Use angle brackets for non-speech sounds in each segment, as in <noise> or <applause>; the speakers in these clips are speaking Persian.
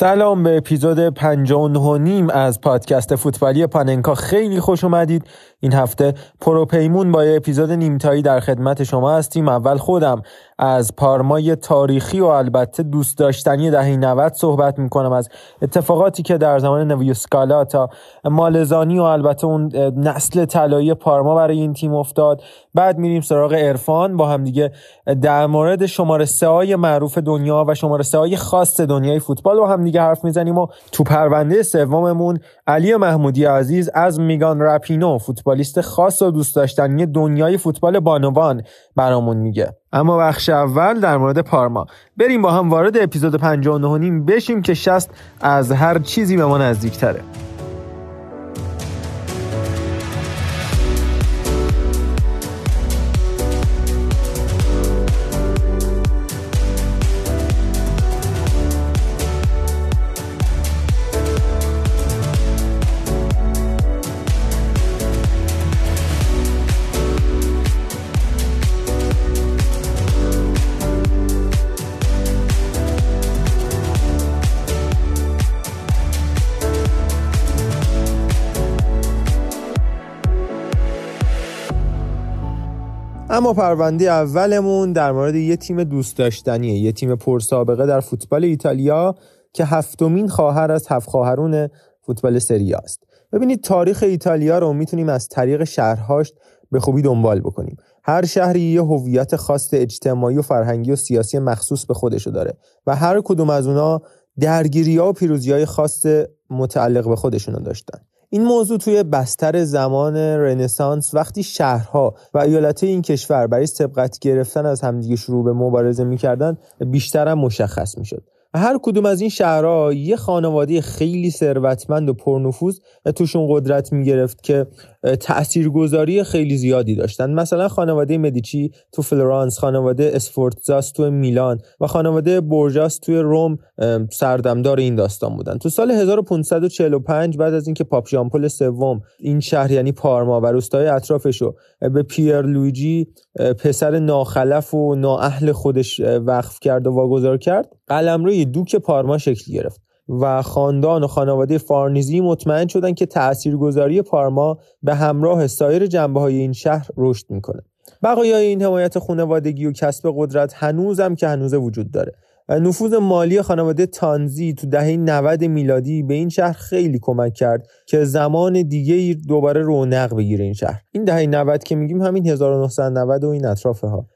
سلام به اپیزود 59 نیم از پادکست فوتبالی پاننکا. خیلی خوش اومدید. این هفته پروپیمون با یه اپیزود نیمتایی در خدمت شما هستیم. اول خودم از پارمای تاریخی و البته دوست داشتنی دهه 90 صحبت می‌کنم از اتفاقاتی که در زمان نویوسکالا تا مالزانی و البته اون نسل طلایی پارما برای این تیم افتاد. بعد میریم سراغ عرفان. با هم دیگه در مورد شماره سه معروف دنیا و شماره سه خاص دنیای فوتبال با هم دیگه حرف می‌زنیم و تو پرونده سوممون علی محمودی عزیز از میگان رپینو فوتبالیست خاص و دوست داشتنی دنیای فوتبال بانوان برامون میگه. اما بخش اول در مورد پارما. بریم با هم وارد اپیزود 59 نیم بشیم که شست از هر چیزی به ما نزدیکتره. اما پرونده اولمون در مورد یه تیم دوست داشتنیه یه تیم پرسابقه در فوتبال ایتالیا که هفتمین خواهر از هفت خواهرون فوتبال سری است. ببینید تاریخ ایتالیا رو می‌تونیم از طریق شهرهاش به خوبی دنبال بکنیم. هر شهری یه هویت خاص اجتماعی و فرهنگی و سیاسی مخصوص به خودشو داره و هر کدوم از اونا درگیری ها و پیروزی های خاص متعلق به خودشونو داشتن. این موضوع توی بستر زمان رنسانس وقتی شهرها و ایالت این کشور برای سبقت گرفتن از همدیگه شروع به مبارزه می‌کردن بیشتر هم مشخص می‌شد. هر کدوم از این شهرها یه خانواده خیلی ثروتمند و پرنفوذ توشون قدرت می‌گرفت که تاثیرگذاری خیلی زیادی داشتن. مثلا خانواده مدیچی تو فلورانس خانواده اسفورتزاس تو میلان و خانواده بورژاس توی روم سردمدار این داستان بودن. تو سال 1545 بعد از اینکه پاپ ژان پل سوم این شهر یعنی پارما و روستای اطرافشو به پیر لویجی پسر ناخلف و نااهل خودش وقف کرد و واگذار کرد قلمروی دوک پارما شکل گرفت. و خاندان و خانواده فارنیزی مطمئن شدن که تاثیرگذاری پارما به همراه سایر جنبه های این شهر رشد می‌کنه. بقایای این حمایت خانوادگی و کسب قدرت هنوزم که هنوز وجود داره. نفوذ مالی خانواده تانزی تو دهه 90 میلادی به این شهر خیلی کمک کرد که زمان دیگه دوباره رونق بگیره این شهر. این دهه 90 که میگیم همین 1990 و این اطرافه ها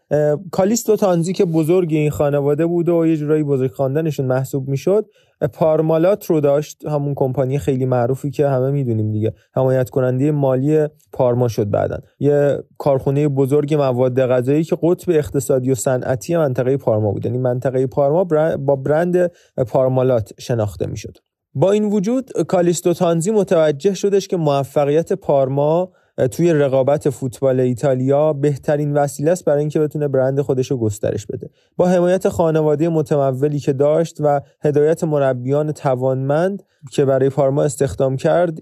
کالیستو تانزی که بزرگ این خانواده بود و یه جورایی بزرگ خواندنشون محسوب می‌شد پارمالات رو داشت همون کمپانی خیلی معروفی که همه می‌دونیم دیگه. حمایت کننده مالی پارما شد بعدن یه کارخونه بزرگ مواد غذایی که قطب اقتصادی و صنعتی منطقه پارما بود. یعنی منطقه پارما با برند پارمالات شناخته می‌شد. با این وجود کالیستو تانزی متوجه شدش که موفقیت پارما توی رقابت فوتبال ایتالیا بهترین وسیله است برای اینکه بتونه برند خودش رو گسترش بده. با حمایت خانواده متمولی که داشت و هدایت مربیان توانمند که برای پارما استخدام کرد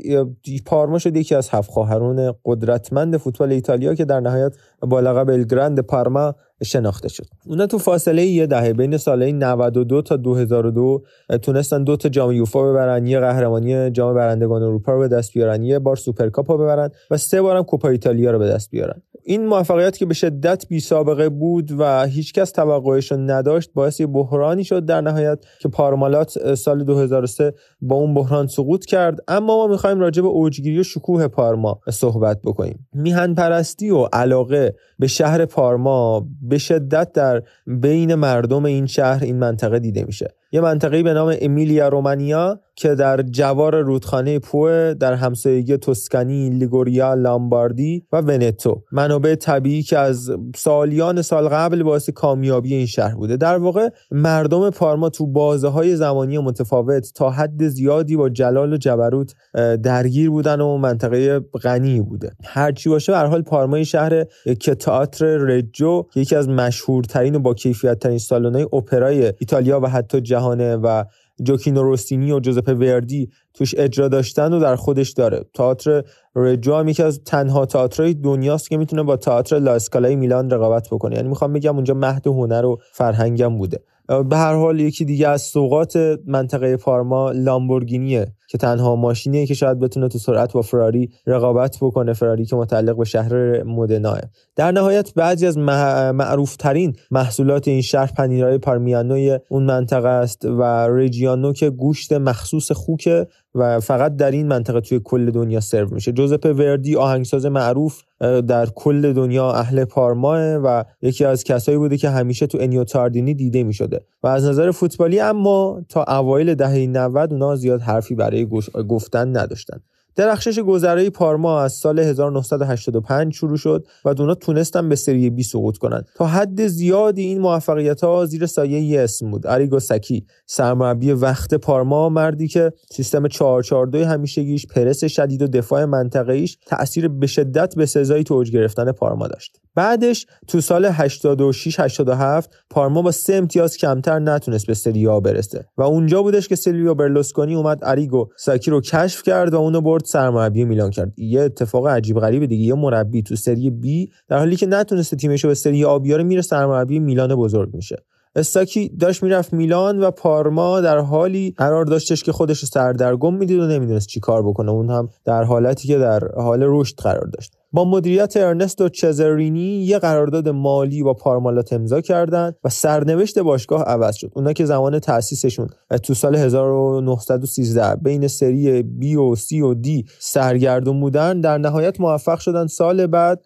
پارما شد یکی از هفت خواهران قدرتمند فوتبال ایتالیا که در نهایت با لقب ال گرند پارما شناخته شد. اونا تو فاصله یه دهه بین سالهای 92 تا 2002 تونستن دو تا جام یوفا ببرن یه قهرمانی جام برندگان اروپا رو به دست بیارن یه بار سوپرکاپ رو ببرن و سه بارم کوپا ایتالیا رو به دست بیارن. این موفقیت که به شدت بی سابقه بود و هیچکس توقعش نداشت باعث یه بحرانی شد در نهایت که پارمالات سال 2003 با اون بحران سقوط کرد. اما ما می‌خوایم راجع به اوجگیری و شکوه پارما صحبت بکنیم. میهن پرستی و علاقه به شهر پارما به شدت در بین مردم این شهر این منطقه دیده میشه. یه منطقه به نام امیلیا رومانیا که در جوار رودخانه پوه در همسایگی توسکانی، لیگوریا، لامباردی و ونتو. منابع طبیعی که از سالیان سال قبل باعث کامیابی این شهر بوده. در واقع مردم پارما تو بازه های زمانی متفاوت تا حد زیادی با جلال و جبروت درگیر بودن و منطقه غنی بوده. هرچی باشه هر حال پارما شهر که تئاتر رجو یکی از مشهورترین و با کیفیت ترین سالن‌های اپرای ایتالیا و حتی جهانه و جوکینو روستینی و جوزپه وردی توش اجرا داشتن و در خودش داره. تئاتر رجو هم یکی از تنها تئاترهای دنیاست که می‌تونه با تئاتر لاسکالای میلان رقابت بکنه. یعنی می‌خوام بگم اونجا مهد هنر و فرهنگم بوده. به هر حال یکی دیگه از سوقات منطقه پارما لامبورگینیه. که تنها ماشینیه که شاید بتونه تو سرعت با فراری رقابت بکنه فراری که متعلق به شهر مدناه در نهایت بعضی از معروف ترین محصولات این شهر پنیرهای پارمیانوی اون منطقه است و رجیانو که گوشت مخصوص خوکه و فقط در این منطقه توی کل دنیا سرو میشه. جوزپه وردی آهنگساز معروف در کل دنیا اهل پارماه و یکی از کسایی بوده که همیشه تو انیو تاردینی دیده می‌شده. و از نظر فوتبالی اما تا اوایل دهه 90 اونا زیاد حرفی برای گفتن نداشتن. درخشش گذرای پارما از سال 1985 شروع شد و اونا تونستن به سری بی صعود کنند تا حد زیادی این موفقیت ها زیر سایه یه اسم بود اریگو ساکی سرمربی وقت پارما مردی که سیستم 442 همیشگیش پرس شدید و دفاع منطقه ایش تاثیر به شدت به سزایی تو اوج گرفتن پارما داشت. بعدش تو سال 86 87 پارما با سه امتیاز کمتر نتونست به سری آ برسه و اونجا بودش که سیلویو برلوسکونی اومد اریگو ساکی رو کشف کرد و اونو برد سرمربی میلان کرد. یه اتفاق عجیب غریب دیگه یه مربی تو سری بی در حالی که نتونسته تیمش رو به سری آ بیاره میره سرمربی میلان بزرگ میشه. استاکی داشت می‌رفت میلان و پارما در حالی قرار داشتش که خودش سردرگم می‌دید و نمی‌دونست چی کار بکنه. اون هم در حالتی که در حال رشد قرار داشت. با مدیریت ارنستو چزرینی یه قرارداد مالی با پارمالات امضا کردند و سرنوشت باشگاه عوض شد. اونا که زمان تأسیسشون تو سال 1913 بین سری B و C و D سرگردون بودن در نهایت موفق شدن سال بعد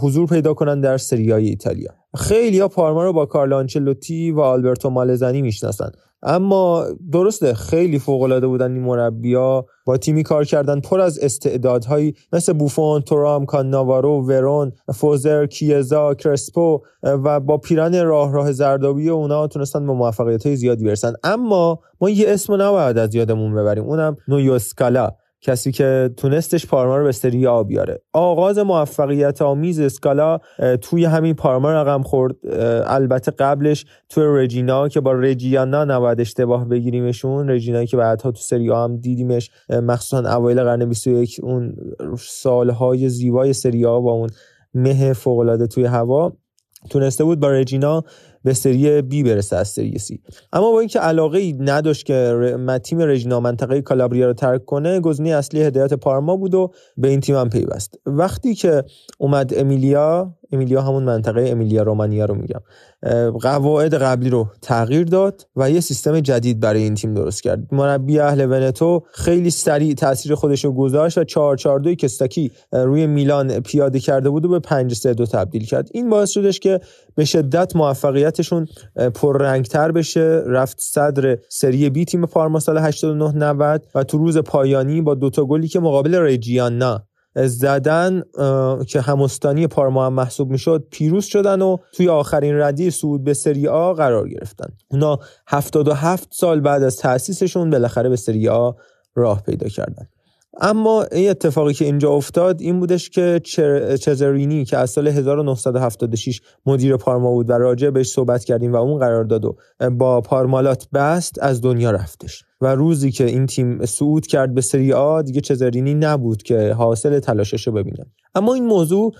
حضور پیدا کنن در سریای ایتالیا. خیلی ها پارما رو با کارلانچلوتی و آلبرتو مالزنی می‌شناسن. اما درسته خیلی فوق العاده بودن این مربیا با تیمی کار کردن پر از استعدادهایی. مثل بوفون، تورام، کاناوارو، ورون، فوزر، کیزا، کرسپو و با پیرن راه راه زردابی اونا تونستن به موفقیت های زیادی برسن. اما ما یه اسم نباید از یادمون ببریم. اونم نویوسکالا. کسی که تونستش پارما رو به سری آ بیاره. آغاز موفقیت آمیز اسکالا توی همین پارما رقم خورد. البته قبلش توی رجینا که با رجیانا نباید اشتباه بگیریمشون رجینا که بعدها تو سری آ هم دیدیمش مخصوصا اوایل قرن 21 اون سالهای زیبای سری آ با اون مه فوق توی هوا تونسته بود با رجینا به سری بی برسه از سری سی. اما با اینکه علاقه ای نداشت که تیم رژینا منطقه کالابریا رو ترک کنه گزینه اصلی هدایت پارما بود و به این تیم هم پیوست. وقتی که اومد امیلیا امیلیا همون منطقه امیلیا رومانیا رو میگم. قواعد قبلی رو تغییر داد و یه سیستم جدید برای این تیم درست کرد. مربی اهل ونتو خیلی سریع تاثیر خودش رو گذاشت و 4 4 2 کستاکی روی میلان پیاده کرده بود و به 5 3 2 تبدیل کرد. این باعث شدش که به شدت موفقیتشون پررنگتر بشه. رفت صدر سری بی تیم پارما سال 89 90 و تو روز پایانی با دوتا گلی که مقابل رجیانا زدن که همستانی پارما هم محسوب می‌شد پیروز شدن و توی آخرین ردی صعود به سری آ قرار گرفتن. اونا 77 سال بعد از تأسیسشون بالاخره به سری آ راه پیدا کردن. اما این اتفاقی که اینجا افتاد این بودش که چزرینی که از سال 1976 مدیر پارما بود و راجع بهش صحبت کردیم و اون قرار داد و با پارمالات بست از دنیا رفتش. و روزی که این تیم صعود کرد به سری آ دیگه چزرینی نبود که حاصل تلاشش رو ببینن اما این موضوع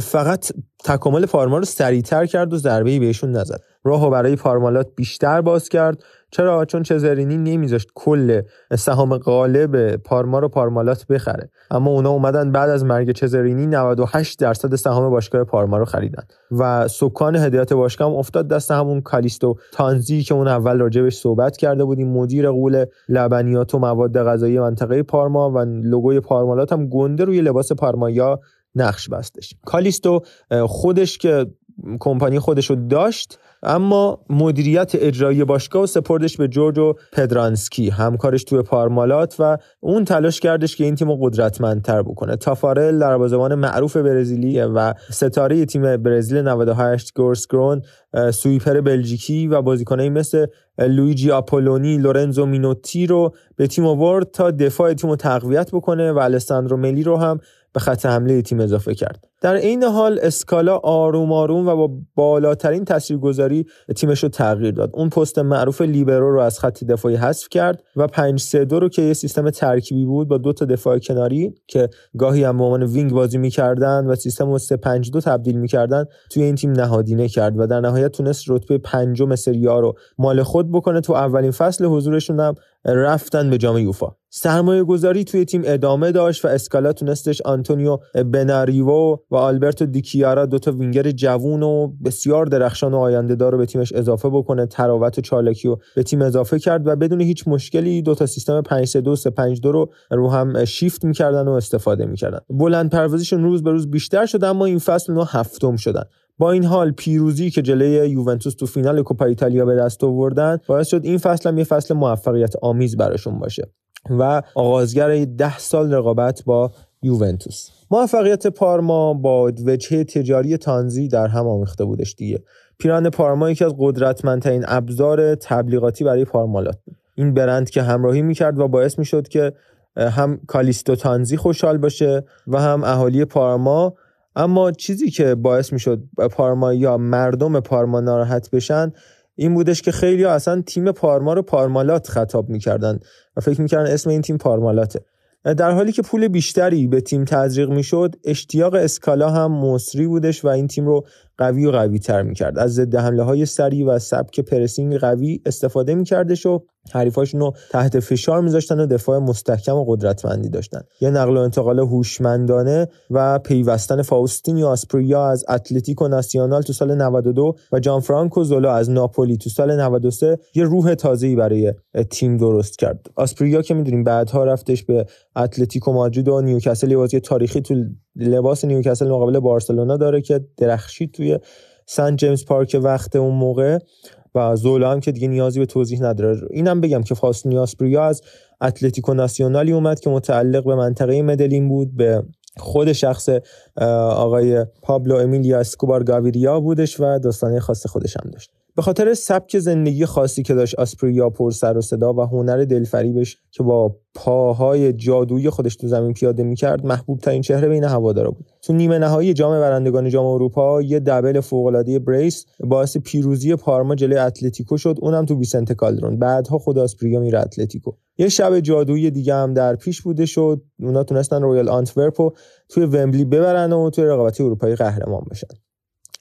فقط تکامل پارما رو سریعتر کرد و ضربه بهشون نزد. راهو برای پارمالات بیشتر باز کرد. چرا؟ چون چزرینی نمیذاشت کل سهام غالب پارما رو پارمالات بخره. اما اونا اومدن بعد از مرگ چزرینی 98 درصد سهام باشگاه پارما رو خریدن. و سکان هدایت باشگاه هم افتاد دست همون کالیستو تانزی که اون اول راجبش صحبت کرده بودیم. مدیر قول لبنیات و مواد غذایی منطقه پارما و لوگوی پارمالات هم گنده روی لباس پارمایا نقش بستش. کالیستو خودش که کمپانی خودش رو داشت اما مدیریت اجرایی باشگاه و سپردش به جورجو پدرانسکی. همکارش توی پارمالات و اون تلاش کردش که این تیم رو قدرتمندتر بکنه. تافارل دروازه‌بان معروف برزیلی و ستاره تیم برزیل 98 گورسگرون سویپر بلژیکی و بازیکنایی مثل لویجی آپولونی لورنزو مینوتی رو به تیم آورد تا دفاع تیم رو تقویت بکنه و الساندرو ملی رو هم به خط حمله تیم اضافه کرد. در این حال اسکالا آروم آروم و با بالاترین تاثیرگذاری تیمش رو تغییر داد. اون پست معروف لیبرو رو از خط دفاعی حذف کرد و 5 3 2 رو که یه سیستم ترکیبی بود با دو تا دفاع کناری که گاهی هم به عنوان وینگ بازی می‌کردن و سیستم رو 3 5 2 تبدیل می‌کردن توی این تیم نهادینه کرد و در نهایت تونست رتبه پنجم سری آ رو مال خود بکنه. تو اولین فصل حضورشون هم رفتن به جام یوفا. سرمایه گذاری توی تیم ادامه داشت و اسکالا تونستش آنتونیو بناریوو و آلبرتو دیکیارا دوتا وینگر جوون و بسیار درخشان و آینده دار رو به تیمش اضافه بکنه. تراوت و چالکی رو به تیم اضافه کرد و بدون هیچ مشکلی دوتا سیستم 5 3 2 3 5 2 رو رو هم شیفت می‌کردن و استفاده می‌کردن. بلند پروازیشون روز به روز بیشتر شد اما این فصل اونها هفتم شدن. با این حال پیروزی که جلوی یوونتوس تو فینال کوپا ایتالیا به دست آوردن باعث شد این فصل هم یه فصل موفقیت آمیز براشون باشه و آغازگر ده سال رقابت با یوونتوس. موفقیت پارما با وجهه تجاری تانزی در هم آمیخته بودش دیگه. پیران پارما یکی از قدرتمندترین ابزار تبلیغاتی برای پارمالات این برند که همراهی می‌کرد و باعث می‌شد که هم کالیستو تانزی خوشحال باشه و هم اهالی پارما اما چیزی که باعث می‌شد پارما یا مردم پارما ناراحت بشن این بودش که خیلی اصلا تیم پارما رو پارمالات خطاب می‌کردن و فکر می‌کردن اسم این تیم پارمالاته. در حالی که پول بیشتری به تیم تزریق می‌شد اشتیاق اسکالا هم مسری بودش و این تیم رو قوی و قوی تر می‌کرد. از ضد حمله های سریع و سبک پرسینگ قوی استفاده میکردش و حریفاشون رو تحت فشار میذاشتن و دفاع مستحکم و قدرتمندی داشتن. یه نقل و انتقال هوشمندانه و پیوستن فاوستینو آسپریا از اتلتیکو ناسیونال تو سال 92 و جان فرانکو زولا از ناپولی تو سال 93 یه روح تازه‌ای برای تیم درست کرد. آسپریا که می‌دونیم بعدها رفتش به اتلتیکو مادرید و نیوکاسل بازی تاریخی تو لباس نیوکاسل مقابل بارسلونا داره که درخشید توی سن جیمز پارک وقت اون موقع و زولا هم که دیگه نیازی به توضیح نداره. اینم بگم که فاستینو آسپریا از اتلتیکو ناسیونالی اومد که متعلق به منطقه مدلین بود به خود شخص آقای پابلو امیلیا اسکوبار گاویریا بودش و داستانه خاص خودش هم داشت. به خاطر سبک زندگی خاصی که داشت آسپریا پر سر و صدا و هنر دلفریبش که با پاهای جادویی خودش تو زمین پیاده می‌کرد محبوب ترین چهره بین هوادارا بود. تو نیمه نهایی جام برندگان جام اروپا یه دبل فوق العاده بریس باعث پیروزی پارما جلوی اتلتیکو شد اونم تو ویسنت کالدرون. بعدها خود آسپریا میره اتلتیکو. یه شب جادویی دیگه هم در پیش بوده شد اونا تونستن رویال آنتورپ توی ومبلی ببرن و توی رقابت اروپایی قهرمان بشن.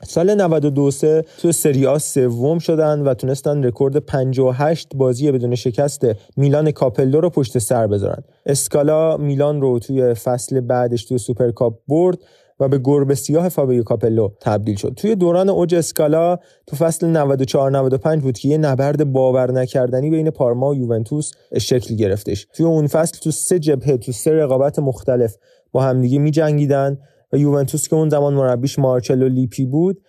سال 92 سه تو سری آ سوم شدن و تونستن رکورد 58 بازی بدون شکست میلان کاپلو رو پشت سر بذارن. اسکالا میلان رو توی فصل بعدش توی سوپرکاپ برد و به گربه سیاه فابیو کاپلو تبدیل شد. توی دوران اوج اسکالا تو فصل 94 95 بود که یه نبرد باور نکردنی بین پارما و یوونتوس شکل گرفتش. توی اون فصل تو سه جبهه تو سه رقابت مختلف با همدیگه می جنگیدن و یوونتوس که اون زمان مربیش مارچلو لیپی بود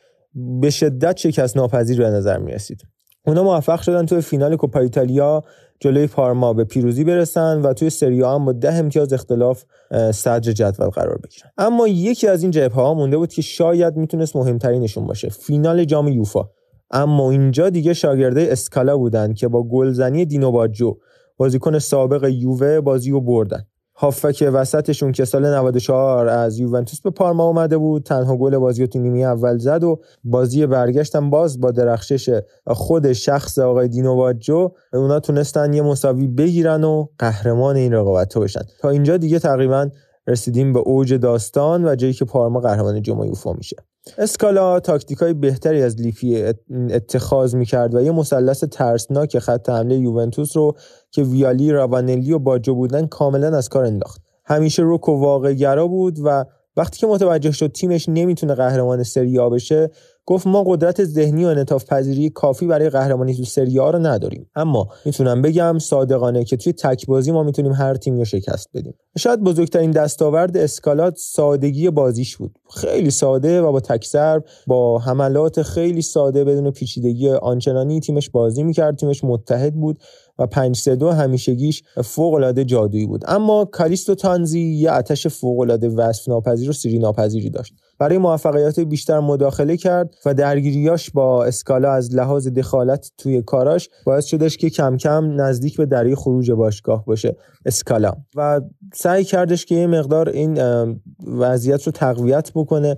به شدت شکست ناپذیر به نظر می رسید اونا موفق شدن توی فینال کوپا ایتالیا جلوی پارما به پیروزی برسن و توی سری هم با ده امتیاز اختلاف صدر جدول قرار بگیرن. اما یکی از این جبهه ها مونده بود که شاید می‌تونست مهمترینشون باشه فینال جام یوفا. اما اینجا دیگه شاگرده اسکالا بودن که با گلزنی دینو باجو بازیکن سابق یووه بازی رو بردن. هافک وسطشون که سال 94 از یوونتوس به پارما اومده بود تنها گل بازی تو نیمه اول زد و بازی برگشتم باز با درخشش خود شخص آقای دینو واجو. اونا تونستن یه مساوی بگیرن و قهرمان این رقابت بشن. تا اینجا دیگه تقریبا رسیدیم به اوج داستان و جایی که پارما قهرمان جام یوفا میشه. اسکالا تاکتیکای بهتری از لیپی اتخاذ می‌کرد و یه مثلث ترسناک خط حمله یوونتوس رو که ویالی راوانلی و باجو بودن کاملا از کار انداخت. همیشه روکو واقع گرا بود و وقتی که متوجه شد تیمش نمی‌تونه قهرمان سری آ بشه گفت ما قدرت ذهنی و انعطاف پذیری کافی برای قهرمانی تو سری رو نداریم. اما می‌تونم بگم صادقانه که توی تک بازی ما می‌تونیم هر تیم رو شکست بدیم. شاید بزرگترین دستاورد اسکالات سادگی بازیش بود. خیلی ساده و با تک با حملات خیلی ساده بدون پیچیدگی آنچنانی تیمش بازی می‌کرد. تیمش متحد بود. و 5 3 2 همیشگیش فوق العاده جادویی بود. اما کالیستو تانزی یه آتش فوق العاده وصف ناپذیر و سری ناپذیری داشت. برای موفقیت بیشتر مداخله کرد و درگیریاش با اسکالا از لحاظ دخالت توی کاراش باعث شدش که کم کم نزدیک به دری خروج باشگاه باشه اسکالا. و سعی کردش که یه مقدار این وضعیت رو تقویت بکنه.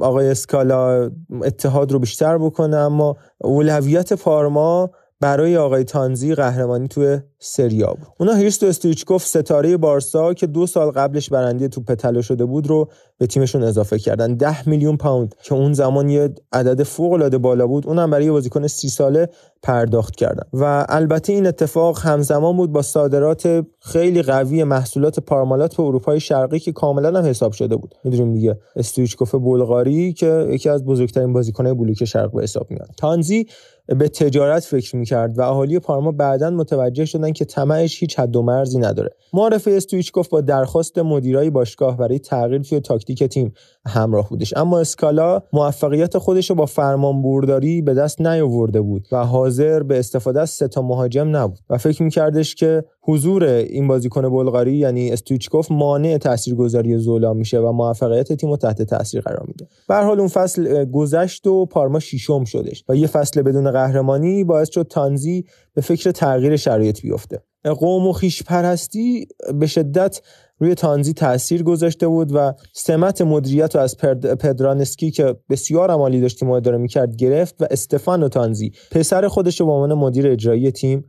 آقای اسکالا اتحاد رو بیشتر بکنه اما اولویت پارما برای آقای تانزی قهرمانی توی سریا بود. اونا هریستو استویچکوف ستاره بارسا که دو سال قبلش برنده توپ طلا شده بود رو به تیمشون اضافه کردن. ده میلیون پوند که اون زمان یه عدد فوق العاده بالا بود اونم برای یه بازیکن سی ساله پرداخت کردن. و البته این اتفاق همزمان بود با صادرات خیلی قوی محصولات پارمالات به اروپای شرقی که کاملا هم حساب شده بود. می‌دونیم دیگه استویچکوف بلغاری که یکی از بزرگترین بازیکن‌های بلوک شرق به حساب میاد. تانزی به تجارت فکر می‌کرد و اهالی پارما بعدا متوجه شدن که طمعش هیچ حد و مرزی نداره. معرفه استویچکوف با درخواست مدیرای باشگاه برای تغییر توی تاکتیک تیم همراه بودش. اما اسکالا موفقیت خودش رو با فرمان برداری به دست نیاورده بود و حاضر به استفاده از سه مهاجم نبود. و فکر میکردش که حضور این بازیکن بلغاری یعنی استویچکوف مانع تاثیرگذاری زولا میشه و موفقیت تیم رو تحت تاثیر قرار میده. به حال اون فصل گذشت و پارما شیشم شدش و یه فصل بدون قهرمانی باعث شد تانزی به فکر تغییر شرایط بیفته. قوم و خیش پرستی به شدت روی تانزی تاثیر گذاشته بود و سمت مدیریت رو از پدرانسکی که بسیار عمالی داشت تیم اداره می‌کرد گرفت و استفانو تانزی. پسر خودش رو به عنوان مدیر اجرایی تیم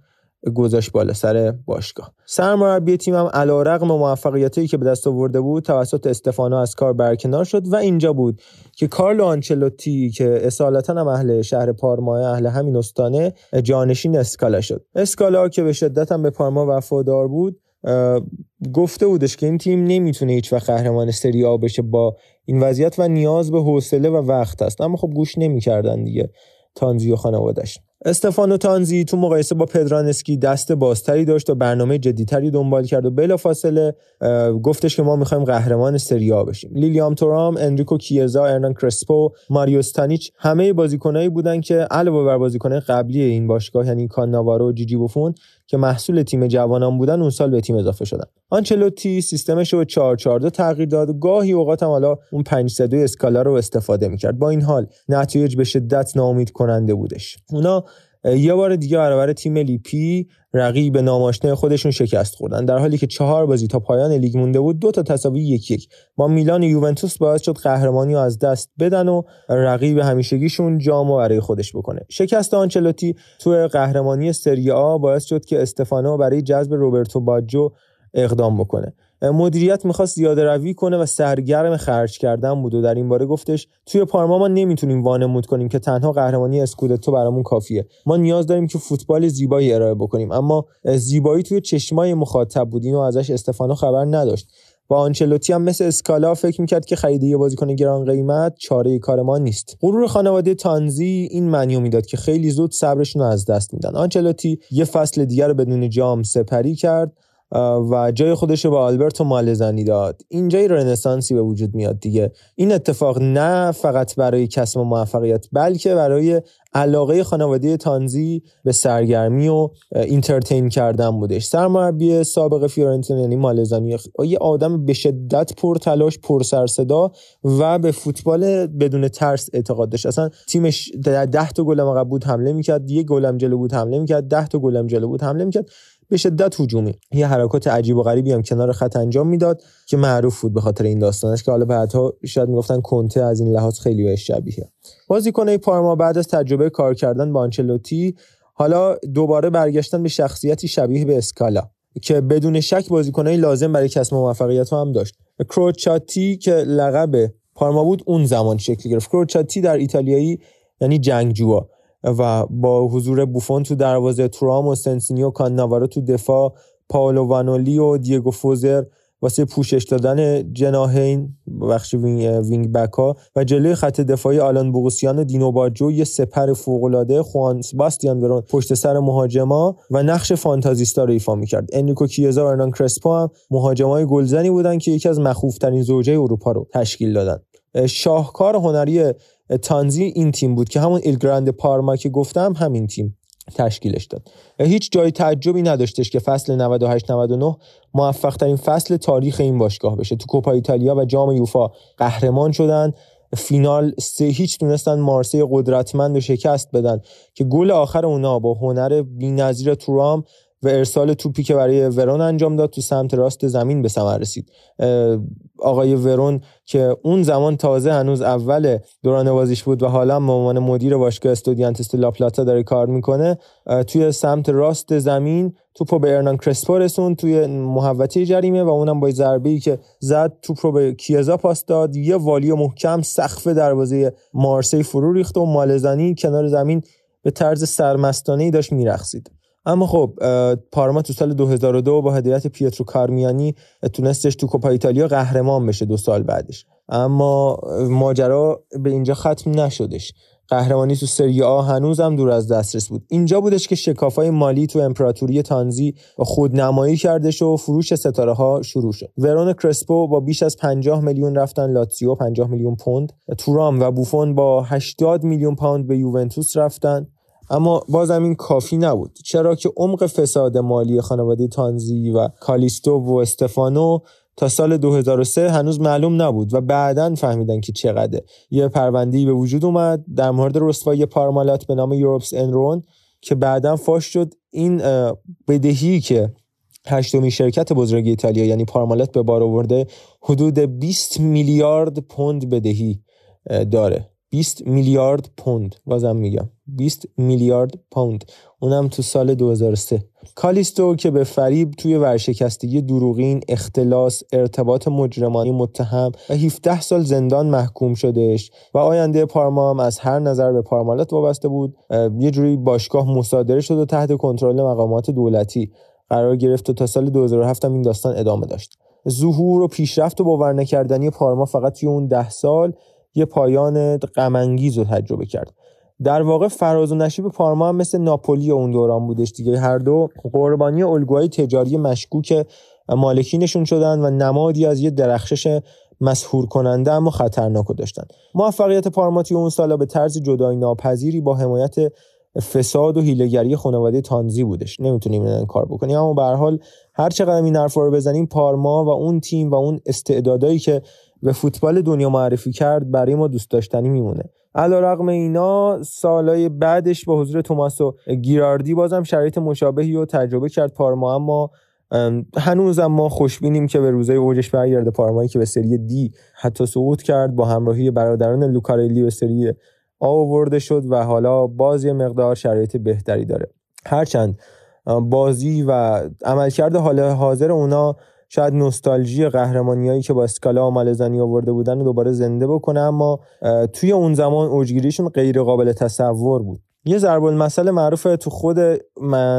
گذاشت بالا سر باشگاه. سرمربی تیم هم علیرغم موفقیتایی که به دست آورده بود توسط استفانو از کار برکنار شد و اینجا بود که کارلو آنچلوتی که اصالتا هم اهل شهر پارما اهل همین استانه جانشین اسکالا شد. اسکالا که به شدت هم به پارما وفادار بود گفته بودش که این تیم نمی‌تونه هیچ وقت قهرمان سری آ بشه با این وضعیت و نیاز به حوصله و وقت است. اما خب گوش نمی‌کردن دیگه تانزی و خانوادش استفانو تانزی تو مقایسه با پدرانسکی دست بازتری داشت و برنامه جدیتری دنبال کرد و بلافاصله گفتش که ما می‌خوایم قهرمان سریا بشیم. لیلیام تورام انریکو کیزا ارنان کرسپو ماریو استانیچ همه بازیکنایی بودن که علاوه بر بازیکنان قبلی این باشگاه یعنی کاناوارو و جیجی بوفون که محصول تیم جوانان بودن اون سال به تیم اضافه شدن. آنچلوتی سیستمش رو به 4 4 تغییر داد. گاهی اوقات هم حالا اون 5 3 اسکالا رو استفاده می‌کرد. با این حال نتایج به شدت ناامید کننده بودش. اونا یه بار دیگه برابر تیم لیپی رقیب ناماشنه خودشون شکست خوردن. در حالی که چهار بازی تا پایان لیگ مونده بود دو تا تساوی یک یک. با میلان یوونتوس باعث شد قهرمانی از دست بدن و رقیب همیشگیشون جامو برای خودش بکنه. شکست آنچلوتی تو قهرمانی سری آ باعث شد که استفانو برای جذب روبرتو باجو اقدام بکنه. مدیریت می‌خواست زیاده روی کنه و سرگرم خرج کردن بود و در این باره گفتش توی پارما ما نمی‌تونیم وانمود کنیم که تنها قهرمانی اسکودتو برامون کافیه. ما نیاز داریم که فوتبال زیبایی ارائه بکنیم اما زیبایی توی چشمای مخاطب بود. اینو ازش استفانو خبر نداشت. با آنچلوتی هم مثل اسکالا فکر می‌کرد که خرید یه بازیکن گران قیمت چاره کار ما نیست. غرور خانواده تانزی این معنی می‌داد که خیلی زود صبرشون رو از دست میدن. آنچلوتی یه فصل دیگر رو بدون جام سپری کرد. و جای خودش رو به آلبرتو مالزانی داد. اینجای رنسانسی به وجود میاد دیگه. این اتفاق نه فقط برای کسب موفقیت بلکه برای علاقه خانواده تانزی به سرگرمی و entertain کردن بودش. سرمربی سابق فیورنتینا یعنی مالزانی یه آدم به شدت پر تلاش پر سر صدا و به فوتبال بدون ترس اعتقاد داشت. اصلا تیمش ده تا گل عقب بود حمله می‌کرد یه گلم جلو بود حمله می‌کرد ده تا گلم جلو بود حمله می‌کرد. به شدت هجومی. یه حرکات عجیب و غریبی هم کنار خط انجام می‌داد که معروف بود به خاطر این داستانش که حالا بعدها شاید می‌گفتن کنته از این لحاظ خیلی بهش شبیه. بازیکن پارما بعد از تجربه کار کردن با آنچلوتی حالا دوباره برگشتن به شخصیتی شبیه به اسکالا که بدون شک بازیکنای لازم برای کسب موفقیت هم داشت. کروچاتی که لقب پارما بود اون زمان شکل گرفت. کروچاتی در ایتالیایی یعنی جنگجوها. و با حضور بوفون تو دروازه تورام و سنسینی و کاناوارو تو دفاع پاولو وانولی و دیگو فوزر واسه پوشش دادن جناهین بخش wing, wing back ها و جلوی خط دفاعی آلان بوغوسیان و دینو باجو یه سپر فوق العاده خوان سباستیان ورون پشت سر مهاجما و نقش fantasista رو ایفا می‌کرد. انریکو کیزا و ارنان کرسپو هم مهاجمای گلزنی بودن که یکی از مخوفترین زوجه اروپا رو تشکیل دادن. شاهکار هنری تانزی این تیم بود که همون ایل پارما که گفتم همین تیم تشکیلش داد. هیچ جای تعجبی نداشتش که فصل 98 99 موفق ترین فصل تاریخ این باشگاه بشه. تو کوپا ایتالیا و جام یوفا قهرمان شدن. فینال سه هیچ تونستن مارسی قدرتمند و شکست بدن که گل آخر اونا با هنر بی‌نظیر تورام و ارسال توپی که برای ورون انجام داد تو سمت راست زمین به ثمر رسید. آقای ورون که اون زمان تازه هنوز اول دوران بازیش بود و حالا به عنوان مدیر باشگاه استودیانتس لاپلاتا داره کار می‌کنه توی سمت راست زمین توپو به ارنان کرسپو رسون توی محوطه جریمه و اونم با ضربه ای که زد توپ رو به کیزا پاس داد. یه والی محکم سقف دروازه مارسی فرو ریخت و مالزانی کنار زمین به طرز سرمستانه ای داشت میرقصید. اما خب پارما تو سال 2002 با هدایت پیترو کارمیانی تونستش تو کوپا ایتالیا قهرمان بشه دو سال بعدش. اما ماجرا به اینجا ختم نشدش. قهرمانی تو سری آ هنوزم دور از دسترس بود. اینجا بودش که شکافای مالی تو امپراتوری تانزی خودنمایی کردش و فروش ستاره ها شروع شد. ورون کرسپو با بیش از 50 میلیون رفتن لاتزیو 50 میلیون پوند. تورام و بوفون با 80 میلیون پوند به یوونتوس رفتن. اما بازم این کافی نبود. چرا که عمق فساد مالی خانواده تانزی و کالیستو و استفانو تا سال 2003 هنوز معلوم نبود و بعدا فهمیدن که چقدره. یه پرونده‌ای به وجود اومد در مورد رسوایی پارمالات به نام یوروپس انرون که بعدا فاش شد. این بدهی که هشتمی شرکت بزرگ ایتالیا یعنی پارمالات به بار آورده حدود 20 میلیارد پوند بدهی داره. 20 میلیارد پوند. بازم میگم. 20 میلیارد پوند. اونم تو سال 2003 کالیستو که به فریب توی ورشکستگی دروغین اختلاس ارتباط مجرمانی متهم و 17 سال زندان محکوم شدهش و آینده پارما هم از هر نظر به پارمالات وابسته بود. یه جوری باشگاه مصادره شد و تحت کنترل مقامات دولتی قرار گرفت و تا سال 2007 هم این داستان ادامه داشت. ظهور و پیشرفت و باور نکردنی پارما فقط توی اون ده سال یه پایان غمانگیز رو تجربه کرد. در واقع فراز و نشیب پارما هم مثل ناپولی اون دوران بودش دیگه. هر دو قربانی الگوهای تجاری مشکوک مالکینشون شدن و نمادی از یه درخشش مسهور کننده اما خطرناک داشتن. موفقیت پارماتی اون سالا به طرز جدای ناپذیری با حمایت فساد و هیلگری خانواده تانزی بودش. نمی‌تونیم این کار بکنیم. اما به هر حال هر چقدر این حرفا رو بزنیم پارما و اون تیم و اون استعدادایی که به فوتبال دنیا معرفی کرد برای ما دوست داشتنی میمونه. علا رقم اینا سالهای بعدش با حضور توماس و گیراردی بازم شرایط مشابهی رو تجربه کرد پارما. اما هنوزم ما خوشبینیم که به روزای اوجش برگرده. پارمایی که به سری دی حتی صعود کرد با همراهی برادران لوکارلی به سری آورده شد و حالا باز یه مقدار شرایط بهتری داره. هرچند بازی و عملکرد حال حاضر اونا شاید نوستالژی قهرمانیایی که با اسکالا و مالزانی آورده بودن رو دوباره زنده بکنه اما توی اون زمان اوجگیریشون غیر قابل تصور بود. یه ضرب المثل معروف تو خود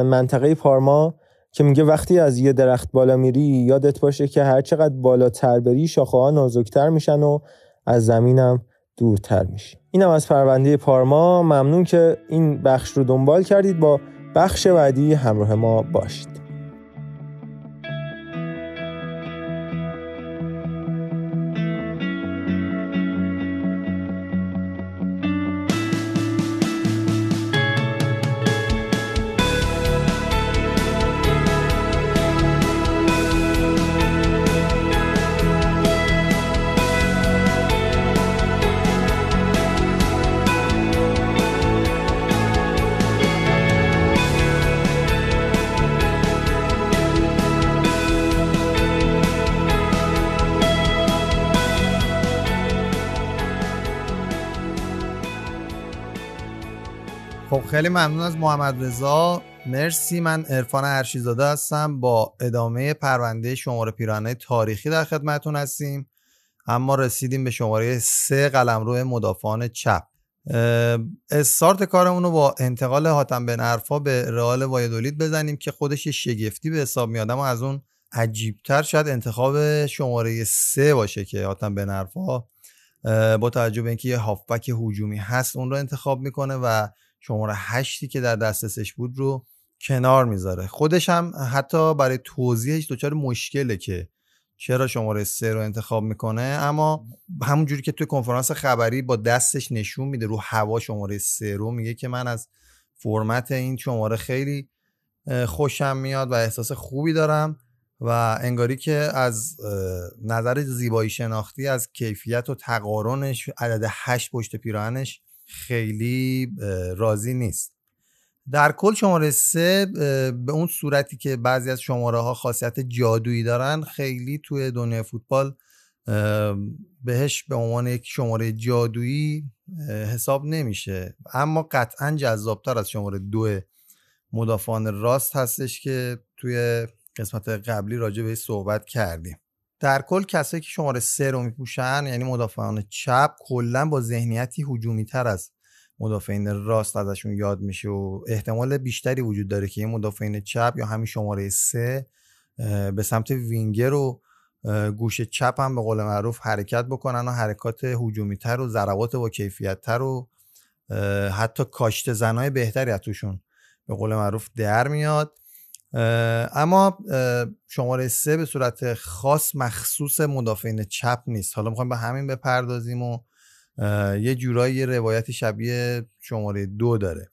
منطقه پارما که میگه وقتی از یه درخت بالا میری یادت باشه که هر چقدر بالاتر بری شاخه ها نازکتر میشن و از زمینم دورتر میشی. اینم از پرونده پارما. ممنون که این بخش رو دنبال کردید. با بخش بعدی همراه ما باشید. ممنون از محمد رضا. مرسی من عرفان هرشیزاده هستم. با ادامه پرونده شماره پیرانه تاریخی در خدمتون هستیم. اما رسیدیم به شماره سه قلمرو مدافعان چپ. استارت کارمون رو با انتقال حاتم بن عرفا به رئال وایدولید بزنیم که خودش شگفتی به حساب میاد. اما از اون عجیبتر شاید انتخاب شماره سه باشه که حاتم بن عرفا با توجه به اینکه یه هافبک هجومی هست اون رو انتخاب می‌کنه و شماره هشتی که در دسترسش بود رو کنار می‌ذاره. خودش هم حتی برای توضیحش دچار مشکله که چرا شماره سه رو انتخاب می‌کنه اما همونجوری که توی کنفرانس خبری با دستش نشون میده رو هوا شماره سه رو میگه که من از فرمت این شماره خیلی خوشم میاد و احساس خوبی دارم و انگاری که از نظر زیبایی شناختی از کیفیت و تقارنش عدد هشت پشت پیراهنش خیلی راضی نیست. در کل شماره سه به اون صورتی که بعضی از شماره ها خاصیت جادویی دارن خیلی توی دنیای فوتبال بهش به عنوان یک شماره جادویی حساب نمیشه. اما قطعا جذابتر از شماره دو مدافعان راست هستش که توی قسمت قبلی راجع به صحبت کردیم. در کل کسایی که شماره سه رو میپوشن یعنی مدافعان چپ کلا با ذهنیتی هجومی تر از مدافعین راست ازشون یاد میشه و احتمال بیشتری وجود داره که این مدافعین چپ یا همین شماره سه به سمت وینگر و گوش چپ هم به قول معروف حرکت بکنن و حرکات هجومی تر و ضربات با کیفیت تر و حتی کاشت زنای بهتری از توشون به قول معروف در میاد. اما شماره سه به صورت خاص مخصوص مدافعین چپ نیست. حالا می‌خوایم به همین بپردازیم و یه جورایی روایتی شبیه شماره دو داره.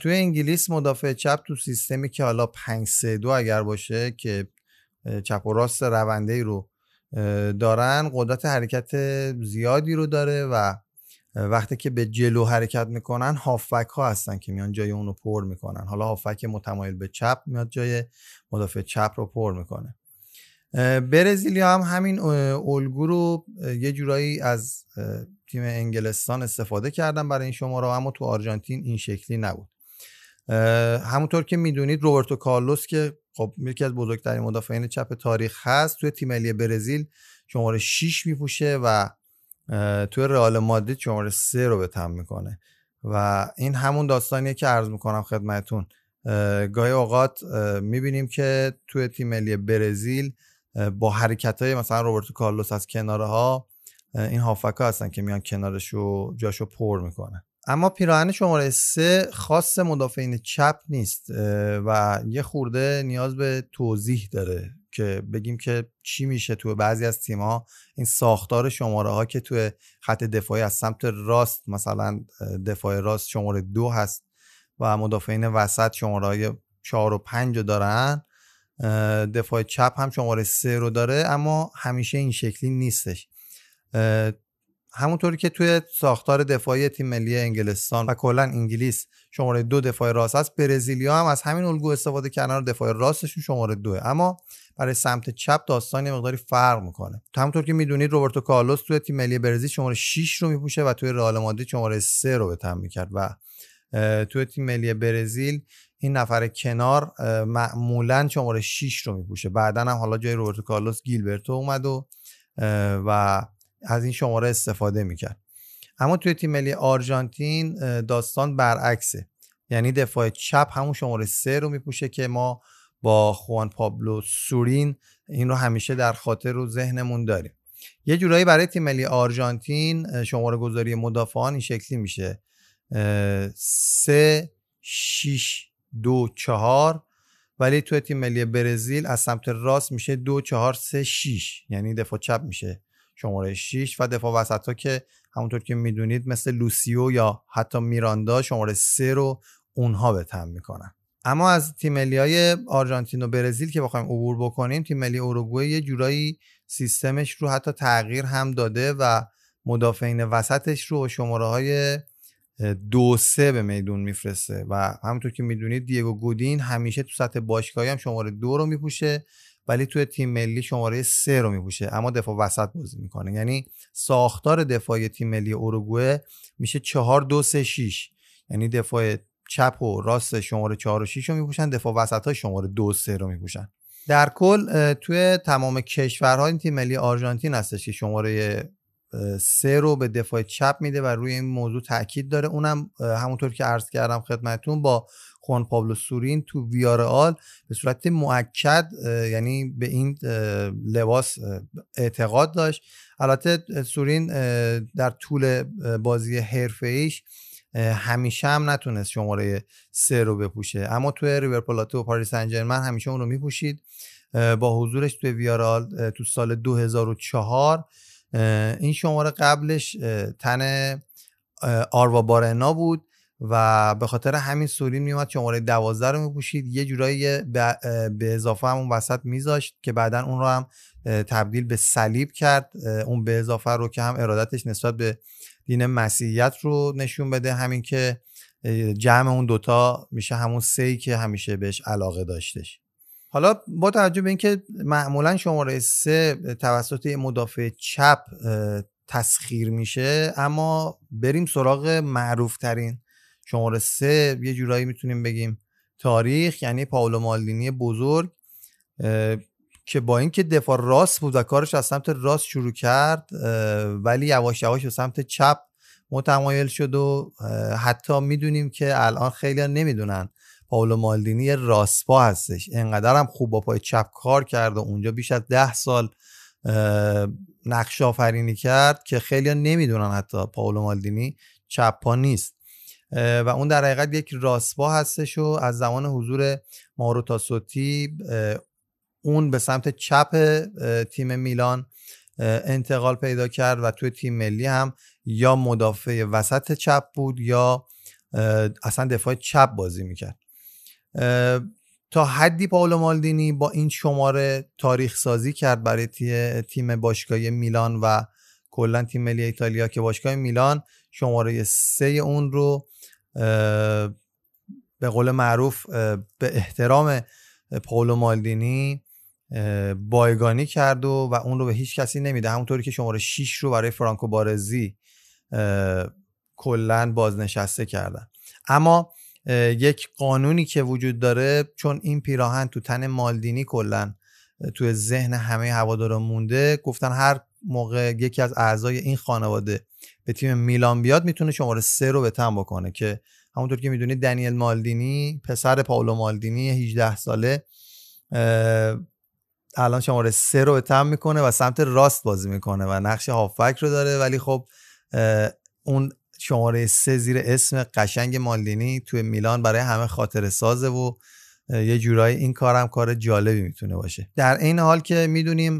توی انگلیس مدافع چپ تو سیستمی که حالا 5 3 2 اگر باشه که چپ و راست رونده رو دارن قدرت حرکت زیادی رو داره و وقتی که به جلو حرکت می‌کنن هافک ها هستن که میان جای اونو پر می‌کنن. حالا هافک متمایل به چپ میاد جای مدافع چپ رو پر می‌کنه. برزیلیا هم همین الگو رو یه جورایی از تیم انگلستان استفاده کردن برای این شماره اما تو آرژانتین این شکلی نبود. همونطور که می‌دونید روبرتو کارلوس که خب یکی از بزرگترین مدافعین چپ تاریخ هست توی تیم ملی برزیل شماره 6 میپوشه و توی رئال مادرید شماره 3 رو به تم می‌کنه. و این همون داستانیه که عرض می‌کنم خدمتون. گاهی اوقات می‌بینیم که توی تیم ملی برزیل با حرکت های مثلا روبرتو کارلوس از کناره ها این هافکا هستن که میان کنارش رو جاشو پر می‌کنن. اما پیراهن شماره سه خاص مدافعین چپ نیست و یه خورده نیاز به توضیح داره. که بگیم که چی میشه تو بعضی از تیم ها این ساختار شماره ها که تو خط دفاعی از سمت راست مثلا دفاع راست شماره دو هست و مدافعین وسط شماره های چهار و پنج رو دارن دفاع چپ هم شماره سه رو داره اما همیشه این شکلی نیستش. همونطوری که توی ساختار دفاعی تیم ملی انگلستان و کلا انگلیس شماره دو دفاع راست هست برزیلیا هم از همین الگو استفاده کردن دفاع راستشون شماره دو اما برای سمت چپ داستان یه مقداری فرق می‌کنه. همونطور که می‌دونید روبرتو کارلوس توی تیم ملی برزیل شماره 6 رو میپوشه و توی رئال مادرید شماره 3 رو به تم می‌کرد. و توی تیم ملی برزیل این نفر کنار معمولا شماره 6 رو میپوشه. بعدا هم حالا جای روبرتو کارلوس گیلبرتو اومد و و از این شماره استفاده می‌کرد. اما توی تیم ملی آرژانتین داستان برعکسه. یعنی دفاع چپ همون شماره سه رو میپوشه که ما با خوان پابلو سورین این رو همیشه در خاطر رو ذهنمون داریم. یه جورایی برای تیم ملی آرژانتین شماره گذاری مدافعان این شکلی میشه. سه شیش دو چهار. ولی توی تیم ملی برزیل از سمت راست میشه دو چهار سه شیش. یعنی دفاع چپ میشه. شماره 6 و دفاع وسط ها که همونطور که می‌دونید مثل لوسیو یا حتی میراندا شماره 3 رو اونها به تم می‌کنن. اما از تیم ملی های آرژانتین و برزیل که بخوایم عبور بکنیم تیم ملی اوروگوئه یه جورایی سیستمش رو حتی تغییر هم داده و مدافعین وسطش رو شماره های دو سه به میدون میفرسته. و همونطور که می‌دونید دیگو گودین همیشه تو سطح باشگاهی هم شماره دو رو میپوشه. ولی توی تیم ملی شماره سه رو میپوشه. اما دفاع وسط بازی می‌کنه. یعنی ساختار دفاعی تیم ملی اوروگوئه میشه چهار دو سه شیش. یعنی دفاع چپ و راست شماره چهار و 6 رو میپوشن دفاع وسط های شماره دو سه رو میپوشن. در کل توی تمام کشورها این تیم ملی آرژانتین هستش که شماره سه رو به دفاع چپ میده و روی این موضوع تاکید داره. اونم همونطور که عرض کردم خدمتون با خوان پابلو سورین تو ویارال به صورت معکد یعنی به این لباس اعتقاد داشت. البته سورین در طول بازی حرفه ایش همیشه هم نتونست شماره سه رو بپوشه. اما توی ریور پلاتو و پاریس انجرمن همیشه اون رو میپوشید. با حضورش توی ویارال تو سال 2004 این شماره قبلش تن آروا بارنا بود و به خاطر همین سورین میومد شماره دوازده رو میپوشید. یه جورایی به اضافه همون وسط میذاشت که بعدا اون رو هم تبدیل به صلیب کرد. اون به اضافه رو که هم ارادتش نسبت به دین مسیحیت رو نشون بده. همین که جمع اون دوتا میشه همون سی که همیشه بهش علاقه داشتش. حالا با توجه به اینکه معمولا شماره سه توسط مدافع چپ تسخیر میشه اما بریم سراغ معروف ترین شماره سه. یه جورایی می‌تونیم بگیم تاریخ یعنی پاولو مالدینی بزرگ که با اینکه دفاع راست بود و کارش از سمت راست شروع کرد ولی یواش یواش به سمت چپ متمایل شد و حتی می‌دونیم که الان خیلی نمی‌دونن پاولو مالدینی راسپا هستش. انقدر هم خوب با پای چپ کار کرد و اونجا بیش از ده سال نقش آفرینی کرد که خیلی نمی‌دونن حتی پاولو مالدینی چپ پا نیست. و اون در حقیقت یک راسپا هستش و از زمان حضور مارو تاسوتی اون به سمت چپ تیم میلان انتقال پیدا کرد و توی تیم ملی هم یا مدافع وسط چپ بود یا اصلا دفاع چپ بازی می‌کرد. تا حدی پاولو مالدینی با این شماره تاریخ سازی کرد برای تیم باشگاه میلان و کلا تیم ملی ایتالیا که باشگاه میلان شماره سه اون رو به قول معروف به احترام پاولو مالدینی بایگانی کرد و, و اون رو به هیچ کسی نمیده. همونطوری که شماره 6 رو برای فرانکو بارزی کلا بازنشسته کردن. اما یک قانونی که وجود داره چون این پیراهن تو تن مالدینی کلا تو ذهن همه هواداران مونده. گفتن هر موقع یکی از اعضای این خانواده به تیم میلان بیاد می‌تونه شماره سه رو به تن بکنه که همونطور که می‌دونید دنیل مالدینی پسر پاولو مالدینی 18 ساله الان شماره سه رو به تم می‌کنه و سمت راست بازی می‌کنه و نقش هافک رو داره. ولی خب اون شماره سه زیر اسم قشنگ مالدینی توی میلان برای همه خاطر سازه و یه جورایی این کارم کار جالبی می‌تونه باشه. در این حال که می‌دونیم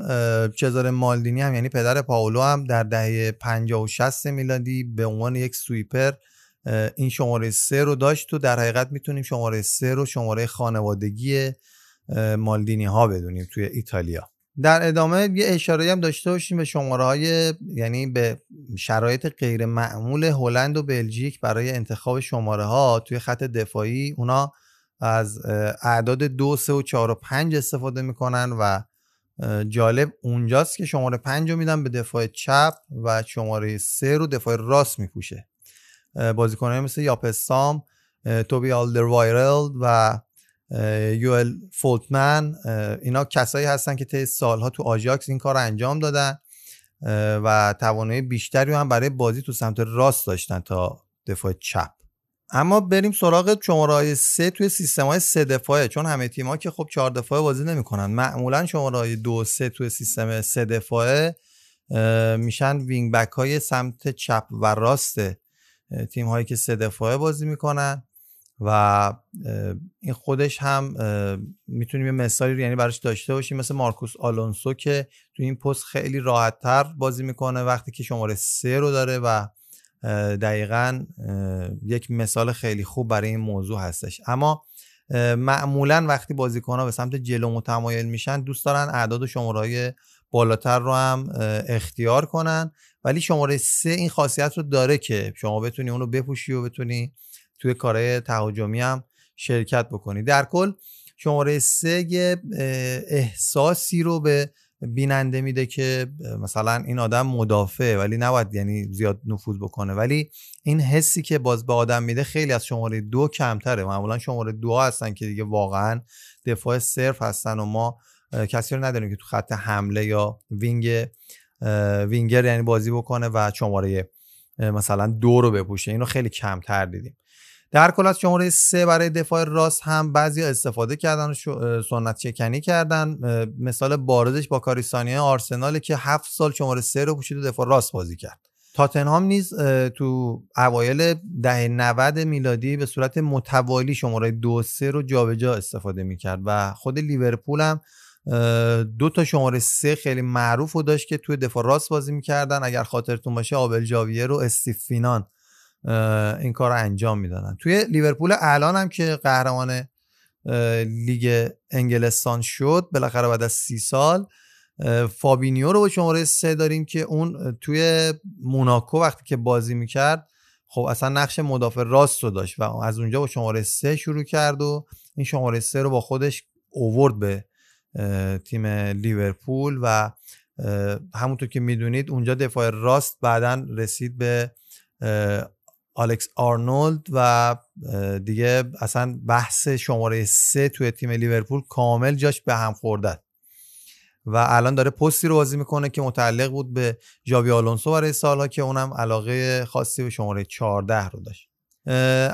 چزار مالدینی هم یعنی پدر پاولو هم در دهه 50 و 60 میلادی به عنوان یک سویپر این شماره سه رو داشت و در حقیقت می‌تونیم شماره سه رو شماره خانوادگی مالدینی ها بدونیم توی ایتالیا. در ادامه یه اشاره هم داشته باشیم به شماره های یعنی به شرایط غیر معمول هلند و بلژیک برای انتخاب شماره ها توی خط دفاعی. اونا از اعداد دو سه و چهار و پنج استفاده می‌کنن و جالب اونجاست که شماره پنج رو میدن به دفاع چپ و شماره سه رو دفاع راست میپوشه. بازیکنهای مثل یاپستام توبی آلدروایرل و یوئل فولتمن اینا کسایی هستن که طی سالها تو آژاکس این کار انجام دادن و توانایی بیشتری هم برای بازی تو سمت راست داشتن تا دفاع چپ. اما بریم سراغ شماره های سه توی سیستم های سه دفاعه چون همه تیم ها که خب چهار دفاعه بازی نمی‌کنن معمولا شماره های دو سه توی سیستم سه دفاعه میشن wing back های سمت چپ و راست تیم هایی که سه دفاعه بازی می‌کنن. و این خودش هم می‌تونیم یه مثالی رو یعنی براش داشته باشیم مثل مارکوس آلونسو که تو این پست خیلی راحتتر بازی می‌کنه وقتی که شماره سه رو داره و دقیقا یک مثال خیلی خوب برای این موضوع هستش. اما معمولا وقتی بازیکن ها به سمت جلو متمایل میشن دوست دارن اعداد و شماره بالاتر رو هم اختیار کنن. ولی شماره سه این خاصیت رو داره که شما بتونی اونو بپوشی و بتونی توی کارهای تهاجمی هم شرکت بکنی. در کل شماره سه یه احساسی رو به بیننده میده که مثلا این آدم مدافع ولی نباید یعنی زیاد نفوذ بکنه. ولی این حسی که باز به آدم میده خیلی از شماره دو کمتره. معمولا شماره دو هستن که دیگه واقعا دفاع صرف هستن و ما کسی رو نداریم که تو خط حمله یا وینگ وینگر یعنی بازی بکنه و شماره مثلا دو رو بپوشه. اینو خیلی کمتر دیدیم. در کل از شماره سه برای دفاع راست هم بعضی استفاده کردن و سنت چکنی کردن. مثال بارزش با کاریستانیا آرسنال که هفت سال شماره سه رو پوشید و دفاع راست بازی کرد. تاتنهام نیز تو اوایل دهه 90 میلادی به صورت متوالی شماره دو سه رو جابجا استفاده می‌کرد و خود لیورپول هم دو تا شماره سه خیلی معروف رو داشت که توی دفاع راست بازی می‌کردن. اگر خاطرتون باشه آبل جاویر و استیفینان این کار رو انجام می‌دادن. توی لیورپول الان هم که قهرمان لیگ انگلستان شد بالاخره بعد از سی سال فابینیو رو با شماره سه داریم که اون توی موناکو وقتی که بازی می‌کرد خب اصلا نقش مدافع راست رو داشت و از اونجا با شماره سه شروع کرد و این شماره سه رو با خودش اوورد به تیم لیورپول و همونطور که می‌دونید اونجا دفاع راست بعدا رسید به آلکس آرنولد و دیگه اصلا بحث شماره سه توی تیم لیورپول کامل جاش به هم خورده. و الان داره پستی رو بازی می‌کنه که متعلق بود به جاوی آلونسو برای سالها که اونم علاقه خاصی به شماره 14 رو داشت.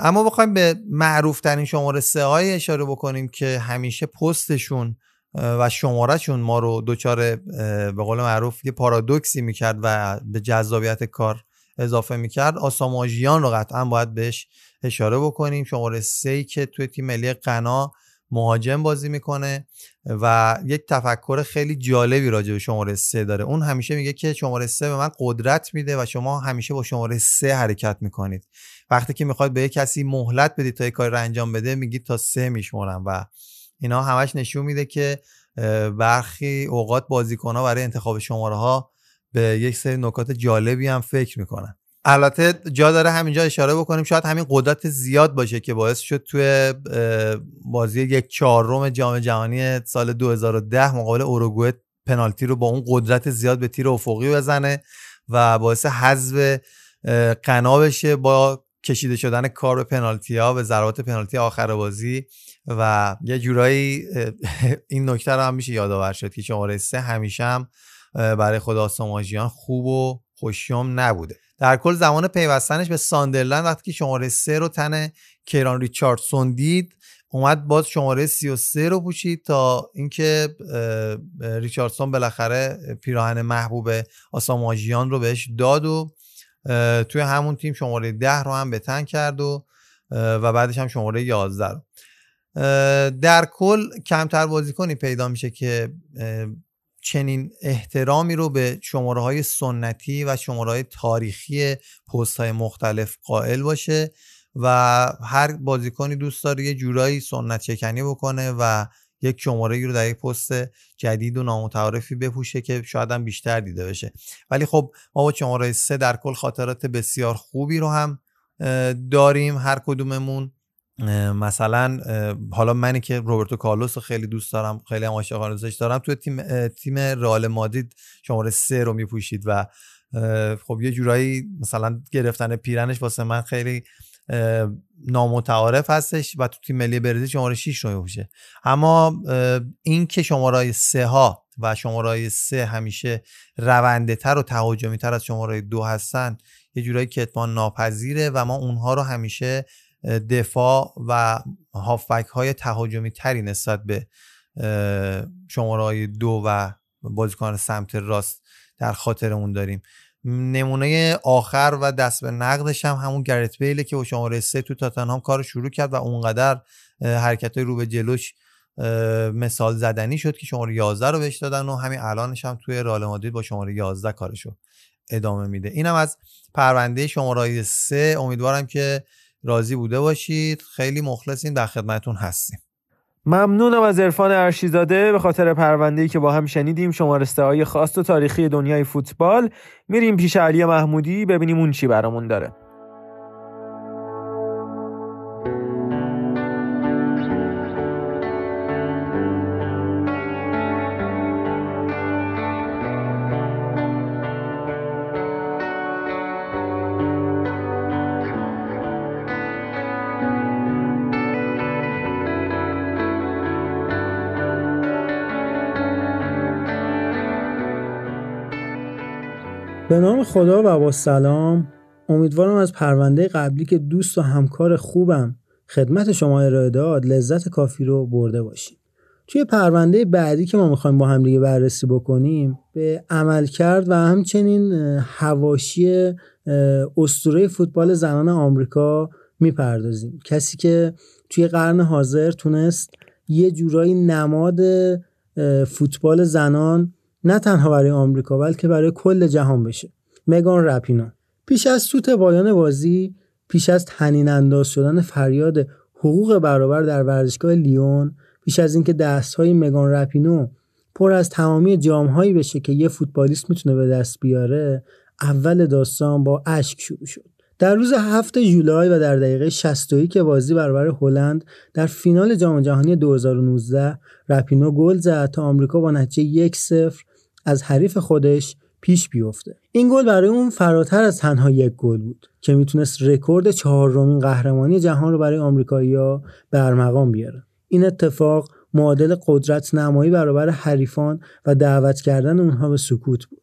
اما بخوایم به معروف ترین شماره سه های اشاره بکنیم که همیشه پستشون و شمارهشون ما رو دوچار به قول معروف یه پارادوکسی می‌کرد و به جذابیت کار اضافه می‌کرد آساماژیان رو قطعا باید بهش اشاره بکنیم. شماره سه که توی تیم ملی قنا مهاجم بازی می‌کنه و یک تفکر خیلی جالبی راجع به شماره سه داره. اون همیشه میگه که شماره سه به من قدرت میده و شما همیشه با شماره سه حرکت می‌کنید. وقتی که می‌خواد به یک کسی مهلت بدید تا یک کاری رو انجام بده میگید تا سه میشمرم و اینا همش نشون میده که برخی اوقات بازیکن ها برای انتخاب شماره ها به یک سری نکات جالبی هم فکر می‌کنن. البته جا داره همینجا اشاره بکنیم شاید همین قدرت زیاد باشه که باعث شد توی بازی یک چهارم جام جهانی سال 2010 مقابل اوروگوئه پنالتی رو با اون قدرت زیاد به تیر افقی بزنه و باعث حذف قنا بشه با کشیده شدن کار به پنالتی ها به ضربات پنالتی آخر بازی و یه جورایی <laughs> این نکته رو هم میشه یادآور شد که شماره سه همیشه هم برای خدا ساماجیان خوب و خوشیوم نبوده. در کل زمان پیوستنش به ساندرلند وقتی که شماره سه رو تن کیران ریچاردسون دید اومد باز شماره 33 رو پوشید تا اینکه ریچاردسون بالاخره پیراهن محبوب آساماژیان رو بهش داد و توی همون تیم شماره 10 رو هم به تن کرد و و بعدش هم شماره 11 رو. در کل کمتر بازیکنی پیدا میشه که چنین احترامی رو به شماره های سنتی و شماره های تاریخی پست های مختلف قائل باشه و هر بازیکنی دوست داره یه جورایی سنت چکنی بکنه و یک شماره رو در یک پست جدید و نامتعارفی بپوشه که شاید هم بیشتر دیده بشه. ولی خب ما با شماره سه در کل خاطرات بسیار خوبی رو هم داریم هر کدوممون. مثلا حالا منی که روبرتو کارلوس رو خیلی دوست دارم خیلی هم عاشقانه دارم توی تیم تیم رئال مادرید شماره سه رو میپوشید و خب یه جورایی مثلا گرفتن پیرنش واسه من خیلی نامتعارف هستش و تو تیم ملی برزیل شماره 6 رو میپوشه. اما این که شماره سه ها و شماره سه همیشه رونده تر و تهاجمی تر از شماره دو هستن یه جورایی کتمان ناپذیره و ما اونها رو همیشه دفاع و هافبک های تهاجمی تری نسبت به شماره های دو و بازیکن سمت راست در خاطرمون داریم. نمونه آخر و دست به نقدش هم همون گرت بیله که با شماره سه تو تاتنهام کار شروع کرد و اونقدر حرکت های رو به جلوش مثال زدنی شد که شماره 11 رو بهش دادن و همین الانش هم توی رئال مادرید با شماره 11 کارشو ادامه میده. اینم از پرونده شماره 3 امیدوارم که راضی بوده باشید. خیلی مخلصیم در خدمتون هستیم. ممنونم از عرفان ارشیزاده. به خاطر پرونده‌ای که با هم شنیدیم شمارسته های خاص و تاریخی دنیای فوتبال. میریم پیش علی محمودی ببینیم اون چی برامون داره. به نام خدا و با سلام امیدوارم از پرونده قبلی که دوست و همکار خوبم خدمت شما ارائه داد لذت کافی رو برده باشید توی پرونده بعدی که ما می‌خوایم با هم دیگه بررسی بکنیم به عمل کرد و همچنین هواشی استوره فوتبال زنان آمریکا می‌پردازیم. کسی که توی قرن حاضر تونست یه جورایی نماد فوتبال زنان نه تنها برای آمریکا بلکه برای کل جهان بشه. مگان رپینا. پیش از سوت پایان بازی پیش از تنین انداز شدن فریاد حقوق برابر در ورزشگاه لیون پیش از اینکه دستهای مگان رپینو پر از تمامی جامهایی بشه که یه فوتبالیست می‌تونه به دست بیاره اول داستان با اشک شروع شد. در روز هفت جولای و در دقیقه 62 که بازی برابر هلند در فینال جام جهانی 2019 رپینو گل زد تا آمریکا با نتیجه یک صفر از حریف خودش پیش بیفته. این گل برای اون فراتر از تنها یک گل بود که می‌تونست رکورد چهارمین قهرمانی جهان رو برای آمریکایی‌ها به ارمغان بیاره. این اتفاق معادل قدرت نمایی برابر حریفان و دعوت کردن اونها به سکوت بود.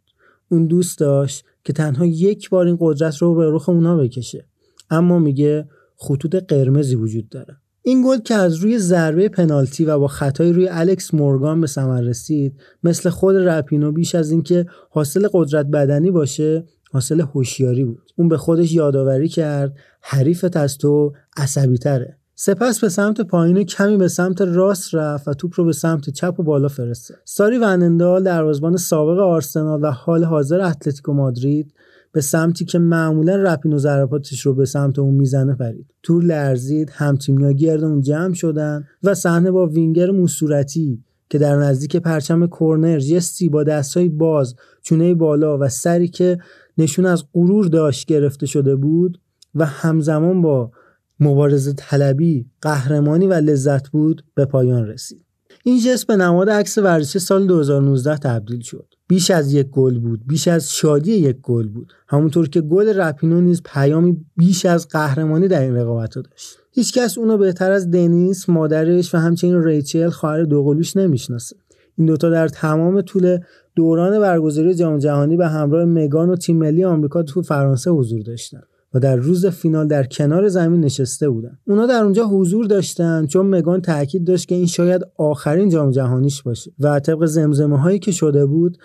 اون دوست داشت که تنها یک بار این قدرت رو به رخ اونها بکشه. اما میگه خطوط قرمزی وجود داره. این گل که از روی ضربه پنالتی و با خطای روی الکس مورگان به ثمر رسید مثل خود رپینو بیش از اینکه حاصل قدرت بدنی باشه حاصل هوشیاری بود. اون به خودش یادآوری کرد حریفت از تو عصبی تره سپس به سمت پایین کمی به سمت راست رفت و توپ رو به سمت چپ و بالا فرسته ساری ونندال دروازه‌بان سابق آرسنال و حال حاضر اتلتیکو مادرید به سمتی که معمولا رپینو ضرباتش رو به سمت اون می‌زنه پرید تور لرزید همتیمیا گرد اون جمع شدن و صحنه با وینگر موصورتی که در نزدیک پرچم کورنر جستی با دستهای باز چونه بالا و سری که نشون از غرور داشت گرفته شده بود و همزمان با مبارزه طلبی، قهرمانی و لذت بود به پایان رسید. این جست به نماد عکس ورزشی سال 2019 تبدیل شد. بیش از یک گل بود، بیش از شادی یک گل بود. همونطور که گل رپینو نیز پیامی بیش از قهرمانی در این رقابت داشت. هیچکس اونو بهتر از دنیس، مادرش و همچنین ریچل خواهر دوقلوش نمی‌شناسه. این دوتا در تمام طول دوران برگزاری جام جهانی به همراه مگان و تیم ملی آمریکا تو فرانسه حضور داشتند. و در روز فینال در کنار زمین نشسته بودن. اونا در اونجا حضور داشتن چون مگان تاکید داشت که این شاید آخرین جام جهانیش باشه. و طبق زمزمه هایی که شده بود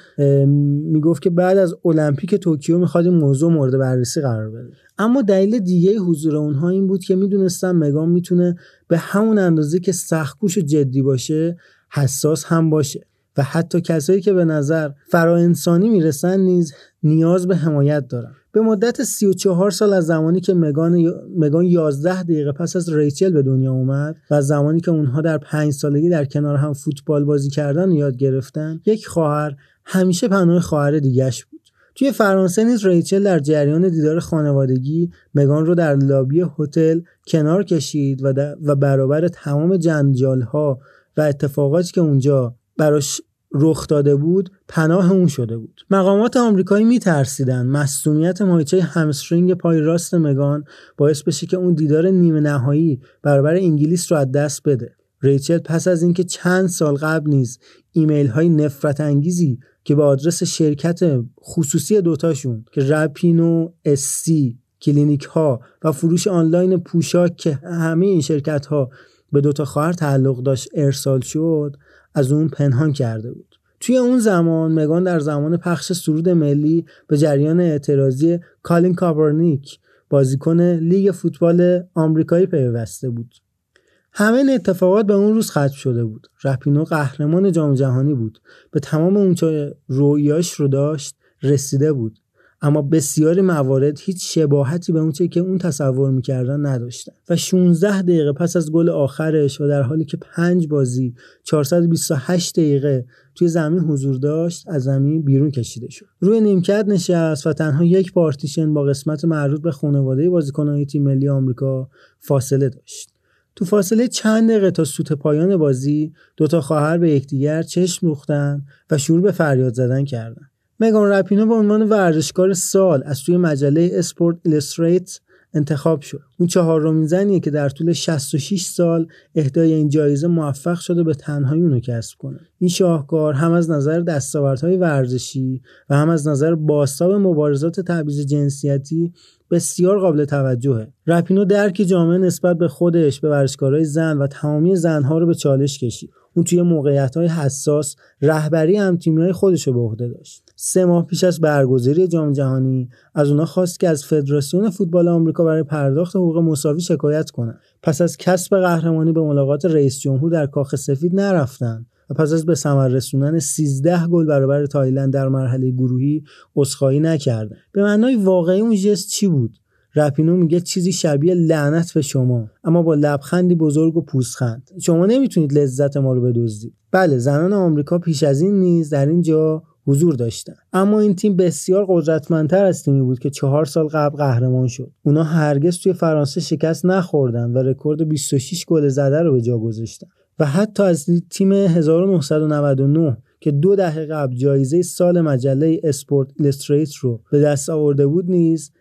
می‌گفت که بعد از المپیک توکیو می‌خواد این موضوع مورد بررسی قرار بده. اما دلیل دیگه حضور اونها این بود که می‌دونستن مگان می‌تونه به همون اندازه که سختگوش و جدی باشه حساس هم باشه. و حتی کسایی که به نظر فرا انسانی می‌رسن نیز نیاز به حمایت دارن. به مدت 34 سال از زمانی که مگان مگان 11 دقیقه پس از ریچل به دنیا اومد و زمانی که اونها در 5 سالگی در کنار هم فوتبال بازی کردن یاد گرفتن یک خواهر همیشه پناه خواهر دیگش بود. توی فرانسه نیز ریچل در جریان دیدار خانوادگی مگان رو در لابی هتل کنار کشید و, و برابر تمام جنجال ها و اتفاقاتی که اونجا براش رخ داده بود پناه اون شده بود. مقامات آمریکایی میترسیدن مصونیت ماهیچه همسترینگ پای راست مگان باعث بشه که اون دیدار نیمه نهایی برابر انگلیس رو از دست بده. ریچل پس از اینکه چند سال قبل نیز ایمیل های نفرت انگیزی که به آدرس شرکت خصوصی دوتاشون که رپینو SC کلینیک ها و فروش آنلاین پوشاک که همه این شرکت ها به دوتا خواهر تعلق داشت ارسال شد از اون پنهان کرده بود. توی اون زمان مگان در زمان پخش سرود ملی به جریان اعتراضی کالین کپرنیک بازیکن لیگ فوتبال آمریکایی پیوسته بود. همه این اتفاقات به اون روز ختم شده بود. رپینو قهرمان جام جهانی بود. به تمام اونچه رویاش رو داشت رسیده بود. اما بسیاری موارد هیچ شباهتی به اونچه که اون تصور می‌کردن نداشتن. و 16 دقیقه پس از گل آخرش و در حالی که پنج بازی 428 دقیقه توی زمین حضور داشت از زمین بیرون کشیده شد. روی نیمکت نشست و تنها یک پارتیشن با قسمت مربوط به خانواده بازیکنان تیم ملی آمریکا فاصله داشت. تو فاصله چند دقیقه تا سوت پایان بازی دوتا خواهر به یکدیگر چشم دوختن و شروع به فریاد زدن کردند مگان رپینو به عنوان ورزشکار سال از توی مجله اسپورت ایلستریت انتخاب شد. اون چهارمین زنیه که در طول 66 سال اهدای این جایزه موفق شده به تنهایی اونو کسب کنه. این شاهکار هم از نظر دستاوردهای ورزشی و هم از نظر بازتاب مبارزات تبعیض جنسیتی بسیار قابل توجهه. رپینو درک جامعه نسبت به خودش به ورزشکارهای زن و تمامی زنها رو به چالش کشید. اون توی موقعیت های حساس رهبری هم تیمی خودش رو به عهده داشت. سه ماه پیش از برگزاری جام جهانی از اونا خواست که از فدراسیون فوتبال آمریکا برای پرداخت حقوق مساوی شکایت کنند پس از کسب قهرمانی به ملاقات رئیس جمهور در کاخ سفید نرفتن و پس از به ثمر رسوندن 13 گل برابر تایلند در مرحله گروهی عذرخواهی نکردن. به معنای واقعی اون ژست چی بود؟ رپینو میگه چیزی شبیه لعنت به شما اما با لبخندی بزرگ و پوزخند شما نمی‌تونید لذت ما رو بدزدید. بله زنان آمریکا پیش از این نیز در اینجا حضور داشتن. اما این تیم بسیار قدرتمندتر از تیمی بود که چهار سال قبل قهرمان شد. اونا هرگز توی فرانسه شکست نخوردن و رکورد 26 گل زده رو به جا گذاشتن. و حتی از تیم 1999 که دو دهه قبل جایزه سال مجله اسپورت ایلستریت رو به دست آورده بود نیز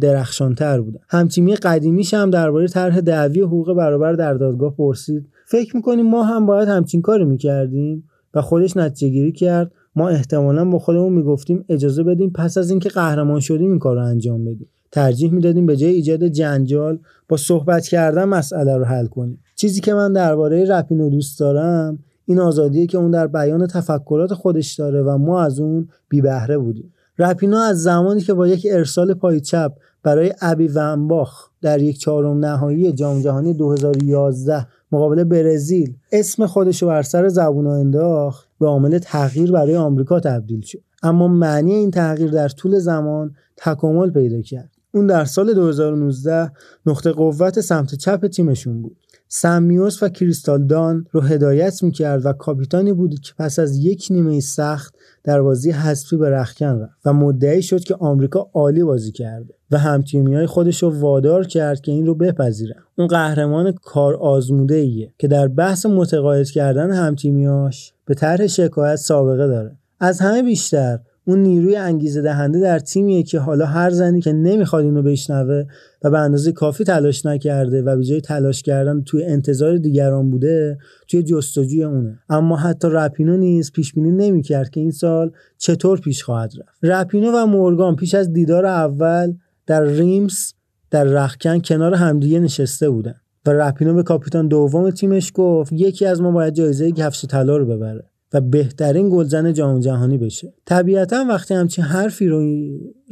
درخشانتر بودن. همتیمی قدیمیش هم درباره طرح دعوی حقوق برابر در دادگاه پرسید. فکر می‌کنیم ما هم باید همچین کاری می‌کردیم؟ و خودش نتیجه گیری کرد ما احتمالا با خودمون می‌گفتیم اجازه بدیم پس از اینکه قهرمان شدیم این کار رو انجام بدیم. ترجیح می‌دادیم به جای ایجاد جنجال با صحبت کردن مسئله رو حل کنیم. چیزی که من درباره رپینو دوست دارم این آزادیه که اون در بیان تفکرات خودش داره و ما از اون بی بهره بودیم. رپینو از زمانی که با یک ارسال پای چپ برای ابی ونباخ در یک چهارم نهایی جام جهانی 2011 مقابل برزیل اسم خودش رو بر سر زبون انداخت به عامل تغییر برای آمریکا تبدیل شد. اما معنی این تغییر در طول زمان تکامل پیدا کرد. اون در سال 2019 نقطه قوت سمت چپ تیمشون بود. سمیوس و کریستال دان رو هدایت می‌کرد و کاپیتانی بود که پس از یک نیمه سخت در بازی حذفی به رخکن رفت و مدعی شد که آمریکا عالی بازی کرده و همتیمی های خودش رو وادار کرد که این رو بپذیرن. اون قهرمان کار آزموده ایه که در بحث متقاعد کردن همتیمیاش به طرح شکایت سابقه داره. از همه بیشتر اون نیروی انگیزه دهنده در تیمیه که حالا هر زنی که نمی‌خواد اینو بشنوه و به اندازه کافی تلاش نکرده و به جای تلاش کردن توی انتظار دیگران بوده توی جستجوی اونه. اما حتی رپینو نیز پیش بینی نمی‌کرد که این سال چطور پیش خواهد رفت. رپینو و مورگان پیش از دیدار اول در ریمز در رخکن کنار همدیگه نشسته بودن و رپینو به کاپیتان دوم تیمش گفت یکی از ما باید جایزه کفش طلا رو ببره. و بهترین گلزن جام جهانی بشه. طبیعتا وقتی همچین حرفی رو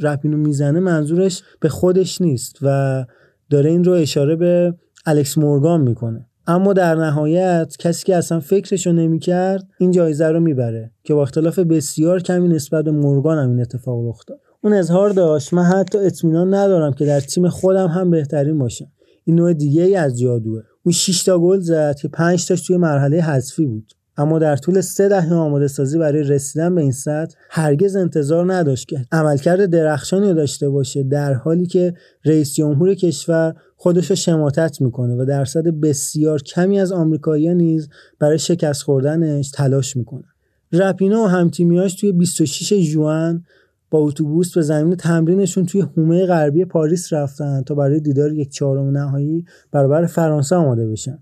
رپینو می‌زنه منظورش به خودش نیست و داره این رو اشاره به الکس مورگان می‌کنه. اما در نهایت کسی که اصلا فکرشو نمی‌کرد این جایزه رو می‌بره که با اختلاف بسیار کمی نسبت به مورگان هم این اتفاق رخ داد. اون اظهار داشت من حتی اطمینان ندارم که در تیم خودم هم بهترین باشم. این نوع دیگه ای از جادوه. اون 6 تا گل زد که 5 تاش توی مرحله حذفی بود. اما در طول سه دهه آماده سازی برای رسیدن به این سطح هرگز انتظار نداشت که عملکرد درخشانی داشته باشه در حالی که رئیس جمهور کشور خودش رو شماتت می‌کنه و درصد بسیار کمی از آمریکایی‌ها نیز برای شکست خوردنش تلاش می‌کنه. رپینا و همتیمیاش توی 26 ژوئن با اتوبوس به زمین تمرینشون توی حومه غربی پاریس رفتن تا برای دیدار یک چهارم نهایی برابر فرانسه آماده بشن.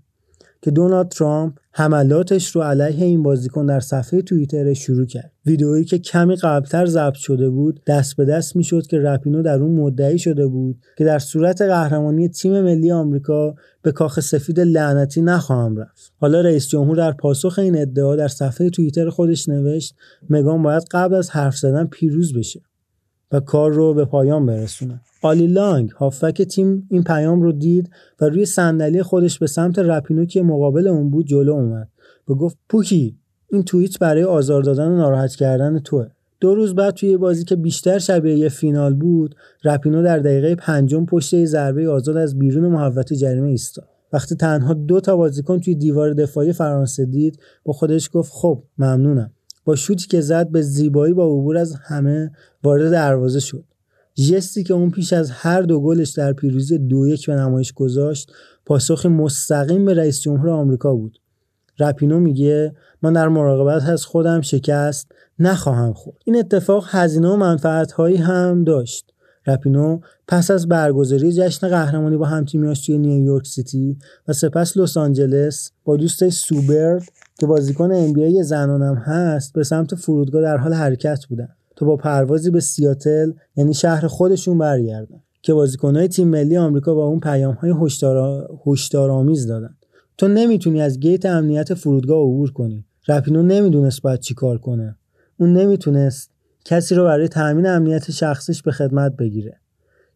که دونالد ترامپ حملاتش رو علیه این بازیکن در صفحه توییتر شروع کرد. ویدئویی که کمی قبلتر ضبط شده بود دست به دست می‌شد که رپینو در اون مدعی شده بود که در صورت قهرمانی تیم ملی آمریکا به کاخ سفید لعنتی نخواهم رفت. حالا رئیس جمهور در پاسخ این ادعا در صفحه توییتر خودش نوشت مگان باید قبل از حرف زدن پیروز بشه. و کار رو به پایان برسونه. آلی لانگ هافک تیم این پیام رو دید و روی صندلی خودش به سمت رپینو که مقابل اون بود جلو اومد. و گفت پوکی این توییت برای آزار دادن و ناراحت کردن توه. دو روز بعد توی بازی که بیشتر شبیه یه فینال بود رپینو در دقیقه پنجم پشت یه ضربه آزاد از بیرون محوطه جریمه ایستاد. وقتی تنها دو تا بازیکن توی دیوار دفاعی فرانسه دید با خودش گفت خب ممنونم. با شوتی که زد به زیبایی با عبور از همه وارد دروازه شد. جستی که اون پیش از هر دو گلش در پیروزی دو یک به نمایش گذاشت پاسخ مستقیم به رئیس جمهور آمریکا بود. رپینو میگه من در مراقبت از خودم شکست نخواهم خورد. این اتفاق هزینه و منفعت هایی هم داشت. رپینو پس از برگزاری جشن قهرمانی با همتیمیاش توی نیویورک سیتی و سپس لس آنجلس با دوستش سوبرد که بازیکن NBA زنانم هست به سمت فرودگاه در حال حرکت بودن. تا با پروازی به سیاتل یعنی شهر خودشون برگردن که بازیکنهای تیم ملی آمریکا با اون پیام‌های هشدارآمیز دادن. تو نمی‌تونی از گیت امنیت فرودگاه عبور کنی. رپینو نمی‌دونست باید چی کار کنه. اون نمی‌تونست کسی رو برای تأمین امنیت شخصیش به خدمت بگیره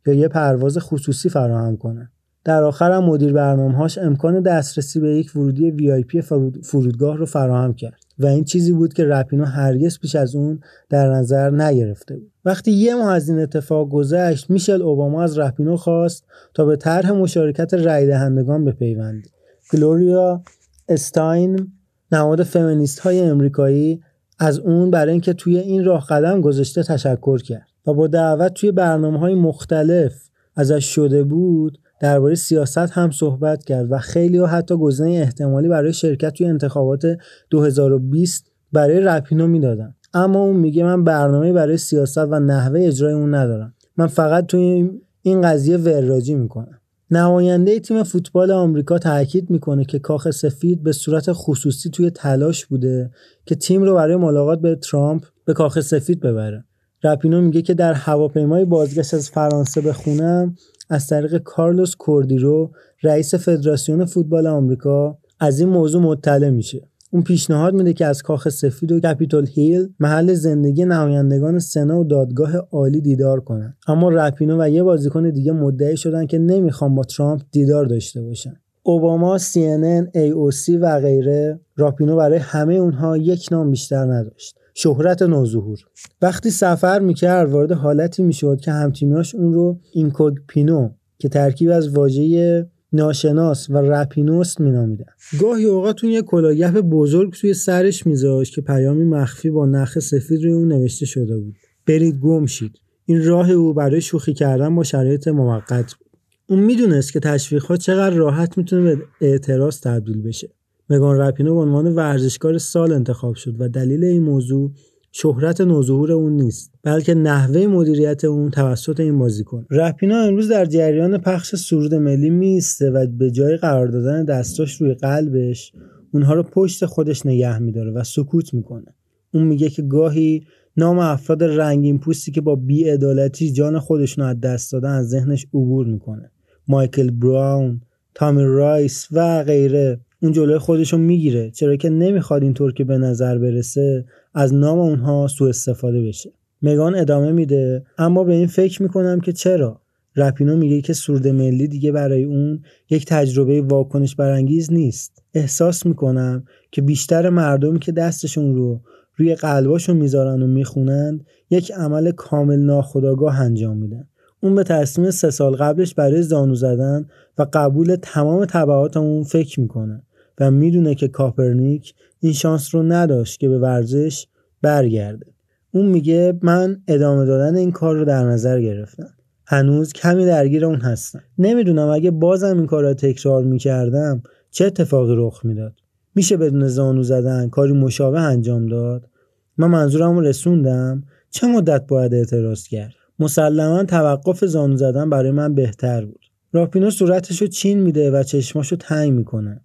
یا یه پرواز خصوصی فراهم کنه. در آخر هم مدیر برنامه‌هاش امکان دسترسی به یک ورودی وی فرودگاه رو فراهم کرد و این چیزی بود که رپینو هرگز پیش از اون در نظر نگرفته بود. وقتی یه ماه از این اتفاق گذشت میشل اوباما از رپینو خواست تا به طرح مشارکت رای دهندگان بپیوندد گلوریا استاین نماد فمینیست های امریکایی از اون برای اینکه توی این راه قدم گذاشته تشکر کرد و با دعوت توی برنامه های مختلف ازش شده بود درباره سیاست هم صحبت کرد و خیلی ها حتی گزینه احتمالی برای شرکت توی انتخابات 2020 برای رپینو می‌دادن. اما اون میگه من برنامه برای سیاست و نحوه اجرای اون ندارم. من فقط توی این قضیه وراجی می‌کنم. نماینده تیم فوتبال آمریکا تاکید می‌کنه که کاخ سفید به صورت خصوصی توی تلاش بوده که تیم رو برای ملاقات به ترامپ به کاخ سفید ببره. رپینو میگه که در هواپیمای بازگشت از فرانسه به خونم از طریق کارلوس کوردیرو رئیس فدراسیون فوتبال آمریکا از این موضوع مطلع میشه. اون پیشنهاد میده که از کاخ سفید و کپیتول هیل محل زندگی نمایندگان سنا و دادگاه عالی دیدار کنن. اما رپینو و یه بازیکن دیگه مدعی شدن که نمی‌خوان با ترامپ دیدار داشته باشن. اوباما، CNN, AOC و غیره راپینو برای همه اونها یک نام بیشتر نداشت. شهرت نوظهور. وقتی سفر می‌کرد وارد حالتی می‌شد که همتیمیاش اون رو اینکوگپینو که ترکیب از واژه ناشناس و رپینوست مینامیدن. گاهی اوقات اون یه کلاگف بزرگ توی سرش میذاشت که پیامی مخفی با نخ سفید روی اون نوشته شده بود. برید گم شید. این راه او برای شوخی کردن با شرایط موقت بود. اون می‌دونست که تشویق چقدر راحت می‌تونه به اعتراض تبدیل بشه. مگان رپینو به عنوان ورزشکار سال انتخاب شد و دلیل این موضوع شهرت نوظهور اون نیست بلکه نحوه مدیریت اون توسط این بازیکن. رپینا امروز در جریان پخش سرود ملی میسته و به جای قرار دادن دستاش روی قلبش اونها رو پشت خودش نگه میداره و سکوت می‌کنه. اون میگه که گاهی نام افراد رنگین پوستی که با بیعدالتی جان خودشون از دست دادن از ذهنش عبور می‌کنه. مایکل براون تامی رایس و غیره. اون جلوی خودشو می‌گیره. چرا که نمی‌خواد اینطور که به نظر برسه از نام اونها سوء استفاده بشه. مگان ادامه میده. اما به این فکر می‌کنم که چرا؟ رپینو میگه که سورد ملی دیگه برای اون یک تجربه واکنش برانگیز نیست. احساس می‌کنم که بیشتر مردمی که دستشون رو روی قلباشون می‌ذارن و می‌خونند یک عمل کامل ناخداگاه انجام میدن. اون به تصمیم سه سال قبلش برای زانو زدن و قبول تمام تبعات اون فکر می‌کنه. و می‌دونه که کاپرنیک این شانس رو نداشت که به ورزش برگرده. اون میگه من ادامه دادن این کار رو در نظر گرفتم. هنوز کمی درگیر اون هستم. نمی‌دونم اگه بازم این کار رو تکرار می‌کردم چه اتفاقی رخ می‌داد. میشه بدون زانو زدن کاری مشابه انجام داد؟ من منظورم رو رسوندم. چه مدت باید اعتراض کرد؟ مسلما توقف زانو زدن برای من بهتر بود. راپینو صورتش رو چین میده و چشماشو تنگ می‌کنه.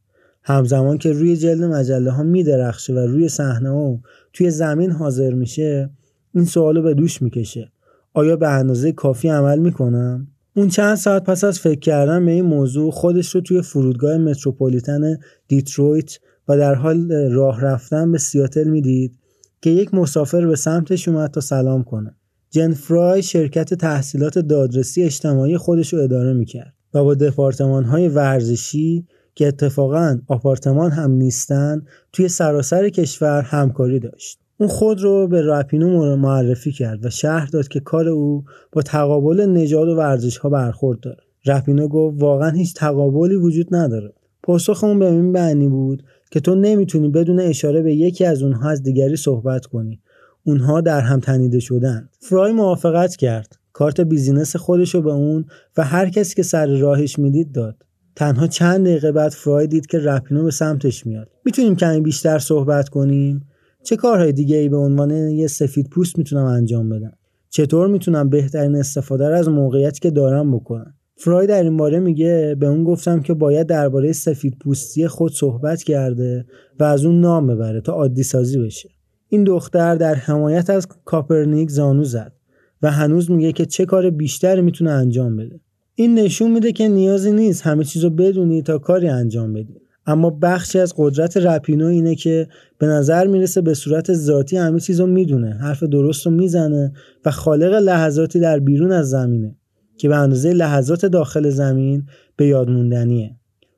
همزمان که روی جلد مجله ها میدرخشه و روی صحنه ها توی زمین حاضر میشه این سوالو به دوش می‌کشه. آیا به اندازه کافی عمل می‌کنم؟ اون چند ساعت پس از فکر کردن به این موضوع خودش رو توی فرودگاه متروپولیتن دیترویت و در حال راه رفتن به سیاتل می‌دید که یک مسافر به سمتش اومد تا سلام کنه. جن فرای شرکت تحصیلات دادرسی اجتماعی خودش رو اداره می‌کرد و با دپارتمان های ورزشی که اتفاقا آپارتمان هم نیستن توی سراسر کشور همکاری داشت. اون خود رو به رپینو معرفی کرد و شهر داد که کار او با تقابل نژاد و ورزش ها برخورد داره. رپینو گفت واقعا هیچ تقابلی وجود نداره. پاسخ اون به این معنی بود که تو نمی‌تونی بدون اشاره به یکی از اونها از دیگری صحبت کنی. اونها در هم تنیده شدن فرای موافقت کرد. کارت بیزینس خودش رو به اون و هر کسی که سر راهش می‌دید داد. تنها چند دقیقه بعد فرای دید که رپینو به سمتش میاد. می‌تونیم کمی بیشتر صحبت کنیم؟ چه کارهای دیگه ای به عنوان یه سفید پوست می‌تونم انجام بدم؟ چطور می‌تونم بهترین استفاده رو از موقعیتی که دارم بکنم؟ فرای در این باره میگه به اون گفتم که باید درباره سفید پوستی خود صحبت کرده و از اون نام ببره تا عادی سازی بشه. این دختر در حمایت از کاپرنیک زانو زد و هنوز میگه که چه کار بیشتری می‌تونه انجام بده. این نشون میده که نیازی نیست همه چیزو بدونی تا کاری انجام بدی. اما بخشی از قدرت رپینو اینه که به نظر می‌رسه به صورت ذاتی همه چیزو می‌دونه حرف درست رو می‌زنه و خالق لحظاتی در بیرون از زمینه که به اندازه لحظات داخل زمین به یاد موندنیه.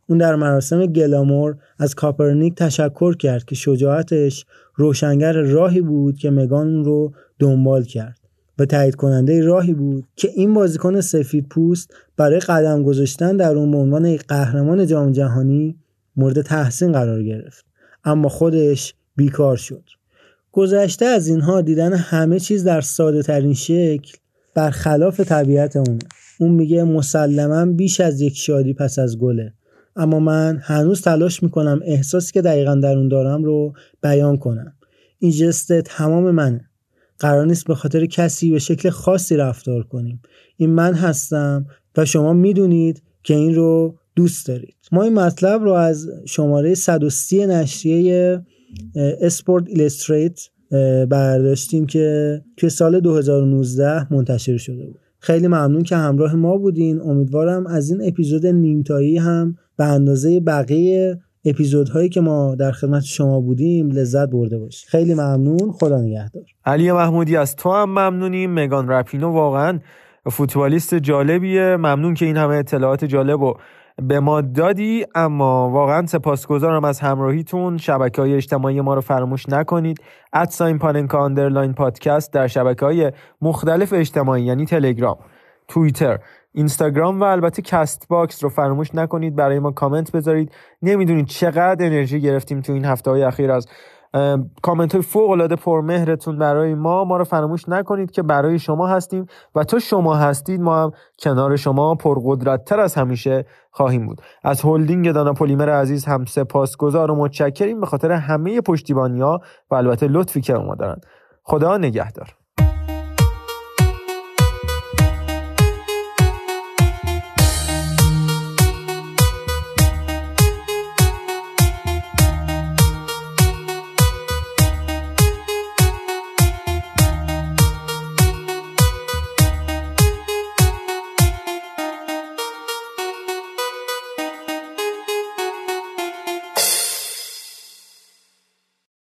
اون در مراسم گلامور از کاپرنیک تشکر کرد که شجاعتش روشنگر راهی بود که مگان اون رو دنبال کرد. و تایید کننده راهی بود که این بازیکن سفید پوست برای قدم گذاشتن در اون به عنوان قهرمان جام جهانی مورد تحسین قرار گرفت. اما خودش بیکار شد. گذشته از اینها دیدن همه چیز در ساده ترین شکل برخلاف طبیعت اونه. اون میگه مسلما بیش از یک شادی پس از گله. اما من هنوز تلاش می‌کنم احساسی که دقیقا در اون دارم رو بیان کنم. این جست تمام منه. قرار نیست به خاطر کسی به شکل خاصی رفتار کنیم. این من هستم و شما می‌دونید که این رو دوست دارید. ما این مطلب رو از شماره 130 نشریه اسپورت ایلستریت برداشتیم که که سال 2019 منتشر شده بود. خیلی ممنون که همراه ما بودین. امیدوارم از این اپیزود نیمتایی هم به اندازه بقیه اپیزودهایی که ما در خدمت شما بودیم لذت برده باشید. خیلی ممنون. خدا نگهدار. علی محمودی از تو هم ممنونیم. مگان رپینو واقعا فوتبالیست جالبیه. ممنون که این همه اطلاعات جالب رو به ما دادی. اما واقعا سپاسگزارم از همراهیتون. شبکه های اجتماعی ما رو فراموش نکنید. at sign پاننکا underline پادکست در شبکه های مختلف اجتماعی یعنی تلگرام توییتر اینستاگرام و البته کست باکس رو فراموش نکنید برای ما کامنت بذارید. نمی‌دونید چقدر انرژی گرفتیم تو این هفته های اخیر از کامنت های فوق العاده پرمهرتون برای ما. ما رو فراموش نکنید که برای شما هستیم و تو شما هستید. ما هم کنار شما پرقدرت تر از همیشه خواهیم بود. از هلدینگ دانا پلیمر عزیز هم سپاسگزار و متشکریم. به خاطر همه پشتیبانی ها و البته لطفی که ما دارن. خدا نگهدار.